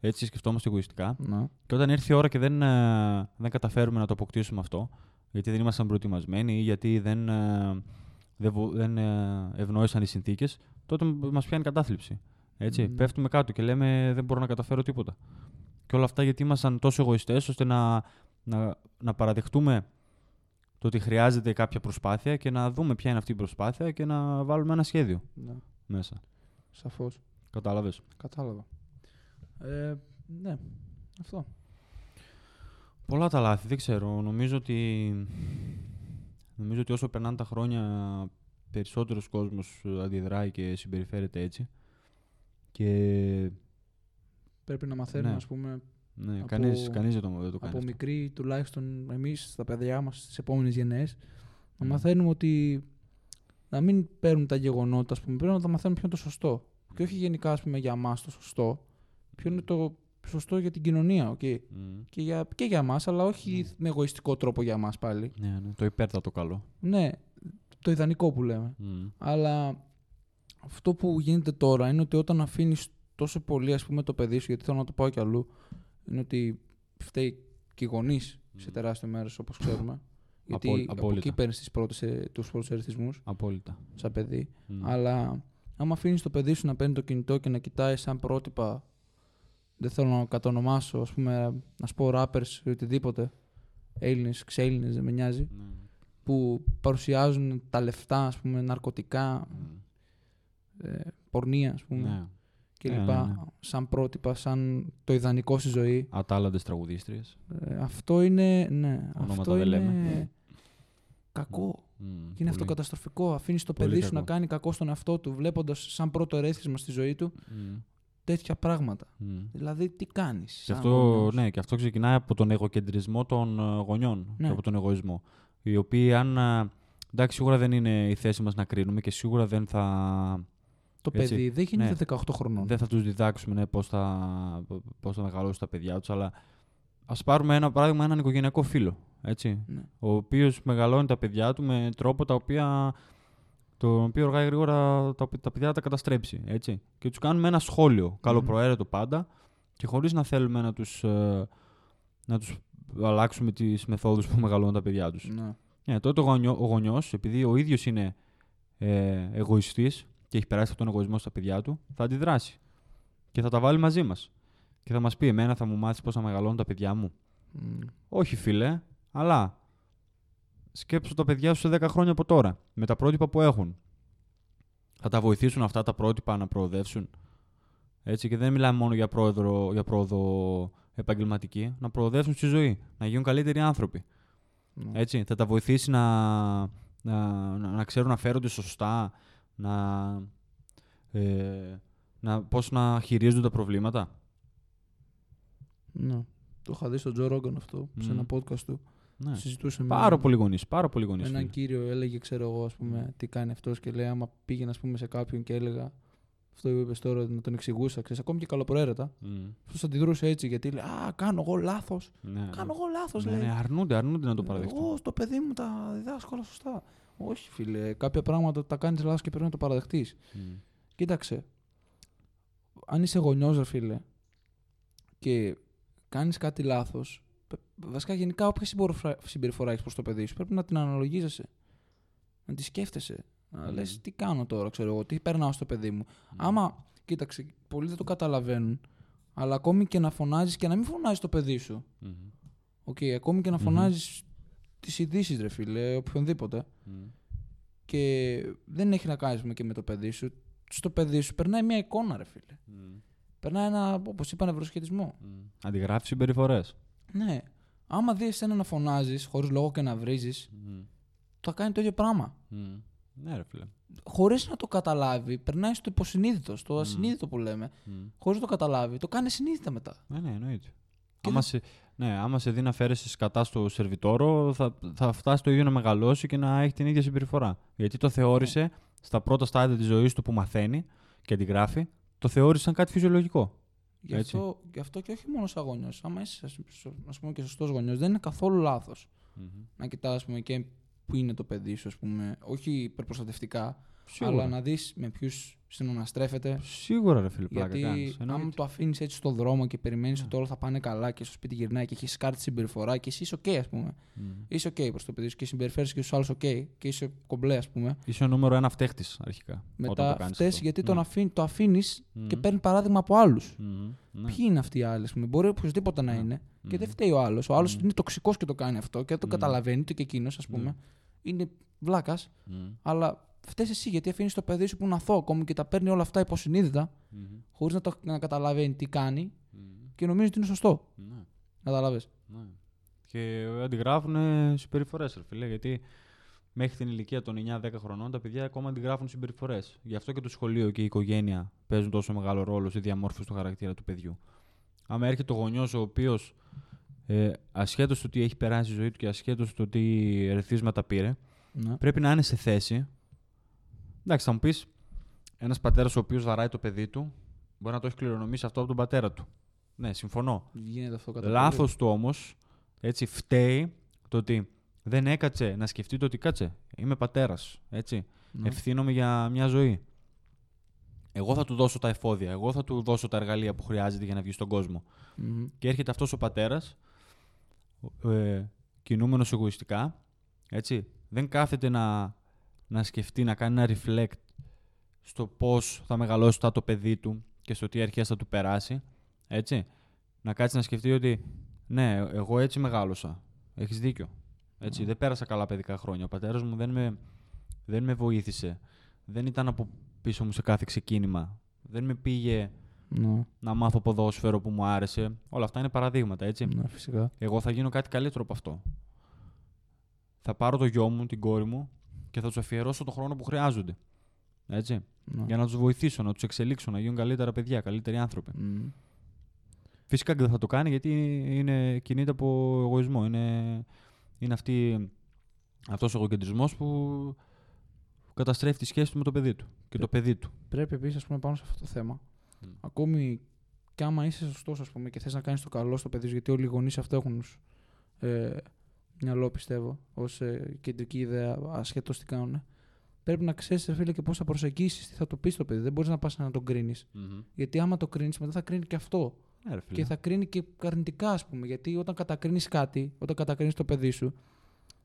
έτσι σκεφτόμαστε εγωιστικά, Να. και όταν έρθει η ώρα και δεν, ε, δεν καταφέρουμε να το αποκτήσουμε αυτό, γιατί δεν ήμασταν προετοιμασμένοι ή γιατί δεν, ε, δεν, βο- δεν ε, ευνόησαν οι συνθήκες, τότε μας πιάνει κατάθλιψη. Έτσι. Μμμ. Πέφτουμε κάτω και λέμε δεν μπορώ να καταφέρω τίποτα. Και όλα αυτά γιατί ήμασταν τόσο εγωιστές ώστε να, να, να παραδεχτούμε το ότι χρειάζεται κάποια προσπάθεια και να δούμε ποια είναι αυτή η προσπάθεια και να βάλουμε ένα σχέδιο Ναι. μέσα. Σαφώς. Κατάλαβες. Κατάλαβα. Ε, ναι. Αυτό. Πολλά τα λάθη, δεν ξέρω. Νομίζω ότι, νομίζω ότι όσο περνάνε τα χρόνια περισσότερος κόσμος ε, αντιδράει και συμπεριφέρεται έτσι. Και Πρέπει να μαθαίνουμε, Ναι. ας πούμε, ναι, Από- κανείς, κανείς δεν το, δεν το κάνει από αυτό. μικροί, τουλάχιστον εμείς, στα παιδιά μας, στις επόμενες γενιές, να Μμ. μαθαίνουμε ότι να μην παίρνουν τα γεγονότα, ας πούμε, πρέπει να τα μαθαίνουμε ποιο είναι το σωστό. Και όχι γενικά, ας πούμε, για μας το σωστό, ποιο είναι το σωστό για την κοινωνία, οκ. Μμ. Και για, και για μας, αλλά όχι Ναι. με εγωιστικό τρόπο για μας πάλι. Ναι, ναι, το υπέρτατο καλό. Ναι, το ιδανικό που λέμε. Μμ. Αλλά αυτό που γίνεται τώρα είναι ότι όταν αφήνεις τόσο πολύ ας πούμε, το παιδί σου, γιατί θέλω να το πάω κι αλλού, είναι ότι φταίει και οι γονείς σε Μμ. τεράστιο μέρος όπως ξέρουμε. γιατί Απόλυ- από απόλυτα. εκεί παίρνεις τους πρώτους αριθμού Απόλυτα. σαν παιδί. Μμ. Αλλά άμα αφήνεις το παιδί σου να παίρνει το κινητό και να κοιτάει σαν πρότυπα. Δεν θέλω να κατονομάσω, ας πούμε, να σου πω rappers ή οτιδήποτε. Έλληνες, ξέλληνες, δεν με νοιάζει. Ναι. Που παρουσιάζουν τα λεφτά, ας πούμε, ναρκωτικά, Μμ. ε, πορνεία, ας πούμε. Ναι. και Ναι, λοιπά, ναι, ναι. σαν πρότυπα, σαν το ιδανικό στη ζωή. Ατάλλαντες τραγουδίστριες. Ε, αυτό είναι, ναι, Ονόματα αυτό δεν είναι λέμε. κακό. Μμ. Είναι Πολύ. αυτό καταστροφικό. Αφήνεις το Πολύ παιδί σου κακό. να κάνει κακό στον εαυτό του, βλέποντας σαν πρώτο ερέθισμα στη ζωή του Μμ. Τέτοια πράγματα. Μμ. Δηλαδή, τι κάνεις. Και αυτό, ναι, και αυτό ξεκινάει από τον εγωκεντρισμό των ε, γονιών Ναι. και από τον εγωισμό. Οι οποίοι, αν. ε, Εντάξει, σίγουρα δεν είναι η θέση μας να κρίνουμε και σίγουρα δεν θα, Το έτσι, παιδί δεν γίνεται ναι. 18 χρονών. δεν θα τους διδάξουμε ναι, πώς θα, πώς θα μεγαλώσουν τα παιδιά τους. Αλλά ας πάρουμε ένα παράδειγμα, έναν οικογενειακό φίλο. Έτσι, Ναι. ο οποίος μεγαλώνει τα παιδιά του με τρόπο τα οποία. Το οποίο αργά ή γρήγορα τα, τα παιδιά θα τα καταστρέψει. Έτσι. Και τους κάνουμε ένα σχόλιο, καλοπροαίρετο πάντα, και χωρίς να θέλουμε να τους να τους αλλάξουμε τις μεθόδους που μεγαλώνουν τα παιδιά τους. Ναι. Ναι, τότε ο, γονιό, ο γονιός, επειδή ο ίδιος είναι ε, εγωιστής και έχει περάσει αυτόν τον εγωισμό στα παιδιά του, θα αντιδράσει. Και θα τα βάλει μαζί μας. Και θα μας πει: Εμένα θα μου μάθεις πώς να μεγαλώνουν τα παιδιά μου. Μμ. Όχι, φίλε, αλλά σκέψου τα παιδιά σου σε 10 χρόνια από τώρα, με τα πρότυπα που έχουν. Θα τα βοηθήσουν αυτά τα πρότυπα να προοδεύσουν; Έτσι, και δεν μιλάμε μόνο για, πρόεδρο, για πρόοδο επαγγελματική, να προοδεύσουν στη ζωή, να γίνουν καλύτεροι άνθρωποι. Ναι. Έτσι, θα τα βοηθήσει να, να, να, να ξέρουν να φέρονται σωστά, να, ε, να, πώς να χειρίζονται τα προβλήματα. Ναι. Το είχα δει στον Τζο Ρόγκαν αυτό, σε Μμ. ένα podcast του. Ναι. Συζητούσε με Πάρα πολύ γονείς, πάρα πολύ γονείς. έναν φίλε. κύριο, έλεγε, ξέρω εγώ, ας πούμε, τι κάνει αυτός και λέει, άμα πήγαινα ας πούμε, σε κάποιον και έλεγα αυτό που είπες τώρα, να τον εξηγούσα, ξέρεις, ακόμη και καλοπροαίρετα. Μμ. Αυτός αντιδρούσε έτσι γιατί λέει Α, κάνω εγώ λάθος. Ναι, ναι. Κάνω εγώ λάθος, Ναι, λέει. ναι, αρνούνται, αρνούνται να το Εγώ παραδεχτούν. στο παιδί μου τα διδάσκω όλα σωστά. Όχι, φίλε. Κάποια πράγματα τα κάνεις λάθος και πρέπει να το παραδεχτείς. Μμ. Κοίταξε. Αν είσαι γονιός, ρε φίλε, και κάνεις κάτι λάθος, βασικά γενικά όποια συμπεριφορά- συμπεριφορά έχεις προς το παιδί σου, πρέπει να την αναλογίζεσαι. Να τη σκέφτεσαι. Να Μμμ. λες τι κάνω τώρα, ξέρω εγώ, τι περνάω στο παιδί μου. Άμα, κοίταξε, πολλοί δεν το καταλαβαίνουν, αλλά ακόμη και να φωνάζεις και να μην φωνάζει το παιδί σου. Μμ. Οκ, ακόμη και να Μμμ. φωνάζεις τις ειδήσεις, ρε φίλε, οποιονδήποτε. Μμ. Και δεν έχει να κάνεις και με το παιδί σου. Στο παιδί σου περνάει μια εικόνα, ρε φίλε. Μμ. Περνάει ένα, όπως είπα, νευροσχετισμό. Μμ. Αντιγράφεις συμπεριφορές. Ναι. Άμα δεις εσένα να φωνάζεις χωρίς λόγο και να βρίζεις, θα κάνει το ίδιο πράγμα. Ναι, ρε φίλε. Χωρίς να το καταλάβει, περνάει στο υποσυνείδητο, στο ασυνείδητο που λέμε. Μμ. Χωρίς να το καταλάβει, το κάνει συνείδητα μετά. Ναι, ναι, εννοείται. Και Άμα δεν- σε, ναι, άμα σε δει να φέρεσαι κατά στο σερβιτόρο, θα, θα φτάσει το ίδιο να μεγαλώσει και να έχει την ίδια συμπεριφορά. Γιατί το θεώρησε στα πρώτα στάδια της ζωής του που μαθαίνει και αντιγράφει, το θεώρησε σαν κάτι φυσιολογικό. Γι' Έτσι. αυτό, γι' αυτό και όχι μόνο σαν γονιός. Άμα είσαι, ας ας πούμε, και σωστός γονιός, δεν είναι καθόλου λάθος να κοιτάς, ας πούμε, και που είναι το παιδί σου, ας πούμε, όχι υπερπροστατευτικά, Σίγουρα. αλλά να δεις με ποιους συναναστρέφεται. Σίγουρα, ρε φίλε, πλάκα Γιατί κάνεις. άμα Εννοείται. το αφήνεις έτσι στον δρόμο και περιμένεις Ναι. ότι όλα θα πάνε καλά και στο σπίτι γυρνάει και έχεις κάρτη συμπεριφορά και εσύ είσαι OK, ας πούμε. Μμ. Είσαι OK προς το παιδί σου και συμπεριφέρει και στους άλλους OK και είσαι κομπλέ, ας πούμε. Είσαι ο νούμερο ένα φταίχτης αρχικά. όταν Μετά το κάνεις φταίει αυτό. γιατί Ναι. τον αφήνει, το αφήνεις και Μμ. παίρνει παράδειγμα από άλλους. Μμ. Ναι. Ποιοι είναι αυτοί οι άλλοι, ας πούμε. Μπορεί οποιοδήποτε να Ναι. είναι και Μμ. δεν φταίει ο άλλος. Ο άλλος Μμ. είναι τοξικός και το κάνει αυτό και δεν το Μμ. καταλαβαίνει ούτε και εκείνος, ας πούμε. Μμ. Είναι βλάκας, Μμ. αλλά φταίεις εσύ γιατί αφήνεις το παιδί σου που είναι αθώο ακόμη και τα παίρνει όλα αυτά υποσυνείδητα, Μμ. χωρίς να, το- να καταλαβαίνει τι κάνει Μμ. και νομίζεις ότι είναι σωστό. Ναι. Κατάλαβες. Ναι. Και αντιγράφουν συμπεριφορές, ρε φίλε. Γιατί μέχρι την ηλικία των 9-10 χρονών τα παιδιά ακόμα αντιγράφουν συμπεριφορές. Γι' αυτό και το σχολείο και η οικογένεια παίζουν τόσο μεγάλο ρόλο στη διαμόρφωση του χαρακτήρα του παιδιού. Άμα έρχεται ο γονιός ο οποίος ε, ασχέτως του τι έχει περάσει η ζωή του και ασχέτως του τι ερεθίσματα πήρε, Ναι. πρέπει να είναι σε θέση. Εντάξει, θα μου πεις, ένας πατέρας ο οποίος βαράει το παιδί του μπορεί να το έχει κληρονομήσει αυτό από τον πατέρα του. Ναι, συμφωνώ. Γίνεται αυτό κατά Λάθος πολύ. του όμως, έτσι φταίει το ότι δεν έκατσε να σκεφτεί το ότι κάτσε. Είμαι πατέρας. Έτσι. Ναι. Ευθύνομαι για μια ζωή. Εγώ θα του δώσω τα εφόδια. Εγώ θα του δώσω τα εργαλεία που χρειάζεται για να βγει στον κόσμο. Μμμ. Και έρχεται αυτός ο πατέρας, ε, κινούμενος εγωιστικά. Έτσι. Δεν κάθεται να, να σκεφτεί, να κάνει ένα reflect στο πώς θα μεγαλώσει τα το παιδί του και στο τι αρχές θα του περάσει. Έτσι. Να κάτσει να σκεφτεί ότι ναι, εγώ έτσι μεγάλωσα. Έχεις δίκιο. Έτσι, Ναι. Δεν πέρασα καλά παιδικά χρόνια. Ο πατέρας μου δεν με, δεν με βοήθησε. Δεν ήταν από πίσω μου σε κάθε ξεκίνημα. Δεν με πήγε Ναι. να μάθω ποδόσφαιρο που μου άρεσε. Όλα αυτά είναι παραδείγματα, έτσι. ναι, φυσικά. Εγώ θα γίνω κάτι καλύτερο από αυτό. Θα πάρω το γιο μου, την κόρη μου και θα τους αφιερώσω τον χρόνο που χρειάζονται. Έτσι. Ναι. Για να τους βοηθήσω, να τους εξελίξω, να γίνουν καλύτερα παιδιά, καλύτεροι άνθρωποι. Μμ. Φυσικά και δεν θα το κάνει γιατί είναι, κινείται από εγωισμό. Είναι, είναι αυτή, αυτός ο εγωκεντρισμός που καταστρέφει τη σχέση του με το παιδί του και Ε, το παιδί του. Πρέπει επίσης, ας πούμε, πάνω σε αυτό το θέμα, Μμ. ακόμη και άμα είσαι σωστός, ας πούμε, και θες να κάνεις το καλό στο παιδί σου, γιατί όλοι οι γονείς αυτό έχουν ως, ε, μυαλό, πιστεύω, ως ε, κεντρική ιδέα, ασχέτω τι κάνουν. Πρέπει να ξέρεις, φίλε, και πώς θα προσεγγίσεις, τι θα το πεις στο παιδί. Δεν μπορείς να πας να τον κρίνεις. Γιατί άμα το κρίνεις, μετά θα κρίνει και αυτό. Ναι, ρε φίλε. Και θα κρίνει και αρνητικά, ας πούμε. Γιατί όταν κατακρίνεις κάτι, όταν κατακρίνεις το παιδί σου,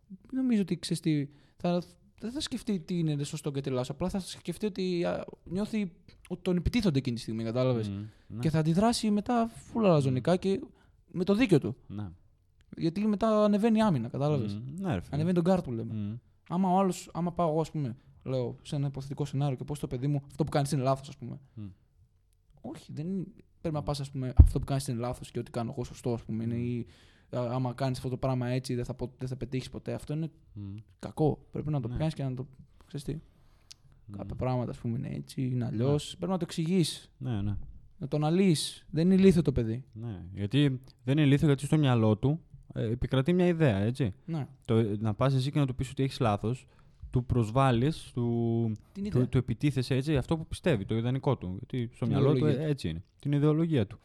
δεν νομίζω ότι ξέρεις τι. Θα, δεν θα σκεφτεί τι είναι σωστό και τι λάθο. Απλά θα σκεφτεί ότι α, νιώθει ότι τον επιτίθονται εκείνη τη στιγμή, κατάλαβες. Μμ, ναι. Και θα αντιδράσει μετά φούλα λαζονικά και με το δίκιο του. Ναι. Γιατί μετά ανεβαίνει η άμυνα, κατάλαβες. Μμ, Ναι, ρε φίλε. Ανεβαίνει τον κάρ που λέμε. Μμ. Άμα ο άλλος, άμα πάω εγώ, ας πούμε, λέω σε ένα υποθετικό σενάριο και πω το παιδί μου αυτό που κάνεις είναι λάθος, ας πούμε. Μμ. Όχι, δεν είναι- πρέπει να πας, ας πούμε, αυτό που κάνεις είναι λάθος και ό,τι κάνω εγώ σωστό, ας πούμε. Είναι, ή α, άμα κάνεις αυτό το πράγμα έτσι, δεν θα, πο- δεν θα πετύχεις ποτέ. Αυτό είναι Μμ. κακό. Πρέπει να το Ναι. πιάσει και να το. Ξέρεις τι, Μμ. κάποια πράγματα, ας πούμε, είναι έτσι, είναι αλλιώς. Πρέπει να το εξηγείς, Ναι, ναι. να το αναλύεις. Δεν είναι ηλίθιο το παιδί. ναι. Γιατί δεν είναι ηλίθιο γιατί στο μυαλό του ε, επικρατεί μια ιδέα, έτσι. Ναι, Το, να πας εσύ και να του πεις ότι έχεις λάθος, του προσβάλλεις, του, την ιδέα. του, του επιτίθεσαι έτσι αυτό που πιστεύει, το ιδανικό του. Γιατί στο Την μυαλό του ιδεολογία ε, έτσι είναι. Την ιδεολογία του.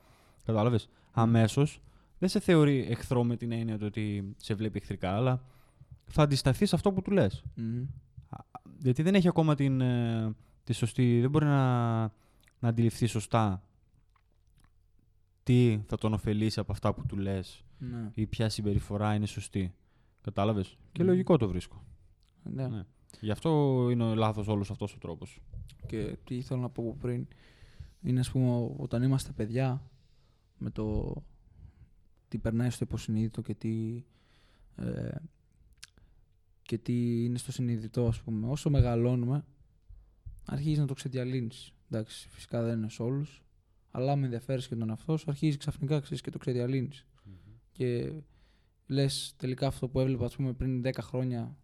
Κατάλαβες. Αμέσως δεν σε θεωρεί εχθρό με την έννοια του ότι σε βλέπει εχθρικά, αλλά θα αντισταθείς σε αυτό που του λες. Μμμ. Γιατί δεν έχει ακόμα την, ε, τη σωστή. Δεν μπορεί να, να αντιληφθεί σωστά τι θα τον ωφελήσει από αυτά που του λες Ναι. ή ποια συμπεριφορά είναι σωστή. Κατάλαβες; Και Μμ. λογικό το βρίσκω. Ναι. Ναι. Γι' αυτό είναι λάθος όλος αυτός ο τρόπος. Και τι ήθελα να πω από πριν είναι, ας πούμε, όταν είμαστε παιδιά με το τι περνάει στο υποσυνείδητο και τι, ε, και τι είναι στο συνειδητό, ας πούμε. Όσο μεγαλώνουμε, αρχίζεις να το ξεδιαλύνεις. Εντάξει, φυσικά δεν είναι σε όλους, αλλά με ενδιαφέρεις και τον εαυτό σου, αρχίζεις ξαφνικά ξέρεις, και το ξεδιαλύνεις. Και λες τελικά αυτό που έβλεπα ας πούμε, πριν 10 χρόνια,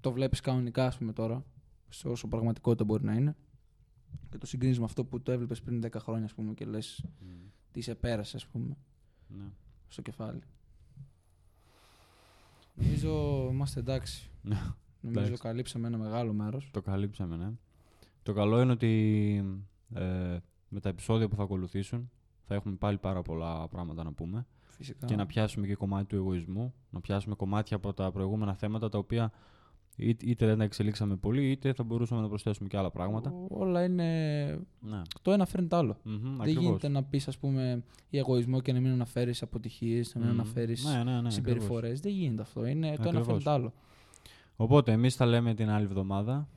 το βλέπεις κανονικά ας πούμε τώρα, σε όσο πραγματικότητα μπορεί να είναι. Και το συγκρίνεις με αυτό που το έβλεπες πριν 10 χρόνια, ας πούμε, και λες τι σε πέρασε, ας πούμε, Ναι. στο κεφάλι. Νομίζω είμαστε εντάξει. Ναι. Νομίζω Εντάξει. καλύψαμε ένα μεγάλο μέρος. Το καλύψαμε, ναι. Το καλό είναι ότι ε, με τα επεισόδια που θα ακολουθήσουν θα έχουμε πάλι πάρα πολλά πράγματα να πούμε Φυσικά. και να πιάσουμε και κομμάτι του εγωισμού, να πιάσουμε κομμάτια από τα προηγούμενα θέματα τα οποία είτε, είτε δεν τα εξελίξαμε πολύ είτε θα μπορούσαμε να προσθέσουμε και άλλα πράγματα. Ό- Όλα είναι. Ναι. Το ένα φέρνει το άλλο. Μμμ, Δεν ακριβώς. γίνεται να πεις, ας πούμε, για εγωισμό και να μην αναφέρεις αποτυχίες, να μην Μμμ. αναφέρεις ναι, ναι, ναι, συμπεριφορές. Δεν γίνεται αυτό. Είναι, το ένα Ακριβώς. φέρνει το άλλο. Οπότε εμείς τα λέμε την άλλη εβδομάδα.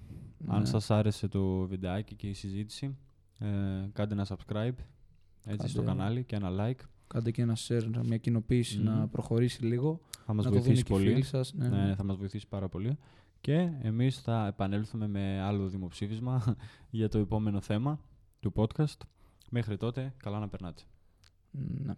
Αν Ναι. σας άρεσε το βιντεάκι και η συζήτηση, ε, κάντε ένα subscribe έτσι, στο Κάντε. κανάλι και ένα like. Κάντε και ένα share, μια κοινοποίηση Μμμ. να προχωρήσει λίγο. Θα μας να το δουν βοηθήσει και οι πολύ. φίλοι σας. Ναι, Ναι, ναι, θα μας βοηθήσει πάρα πολύ. Και εμείς θα επανέλθουμε με άλλο δημοψήφισμα για το επόμενο θέμα του podcast. Μέχρι τότε, καλά να περνάτε. ναι.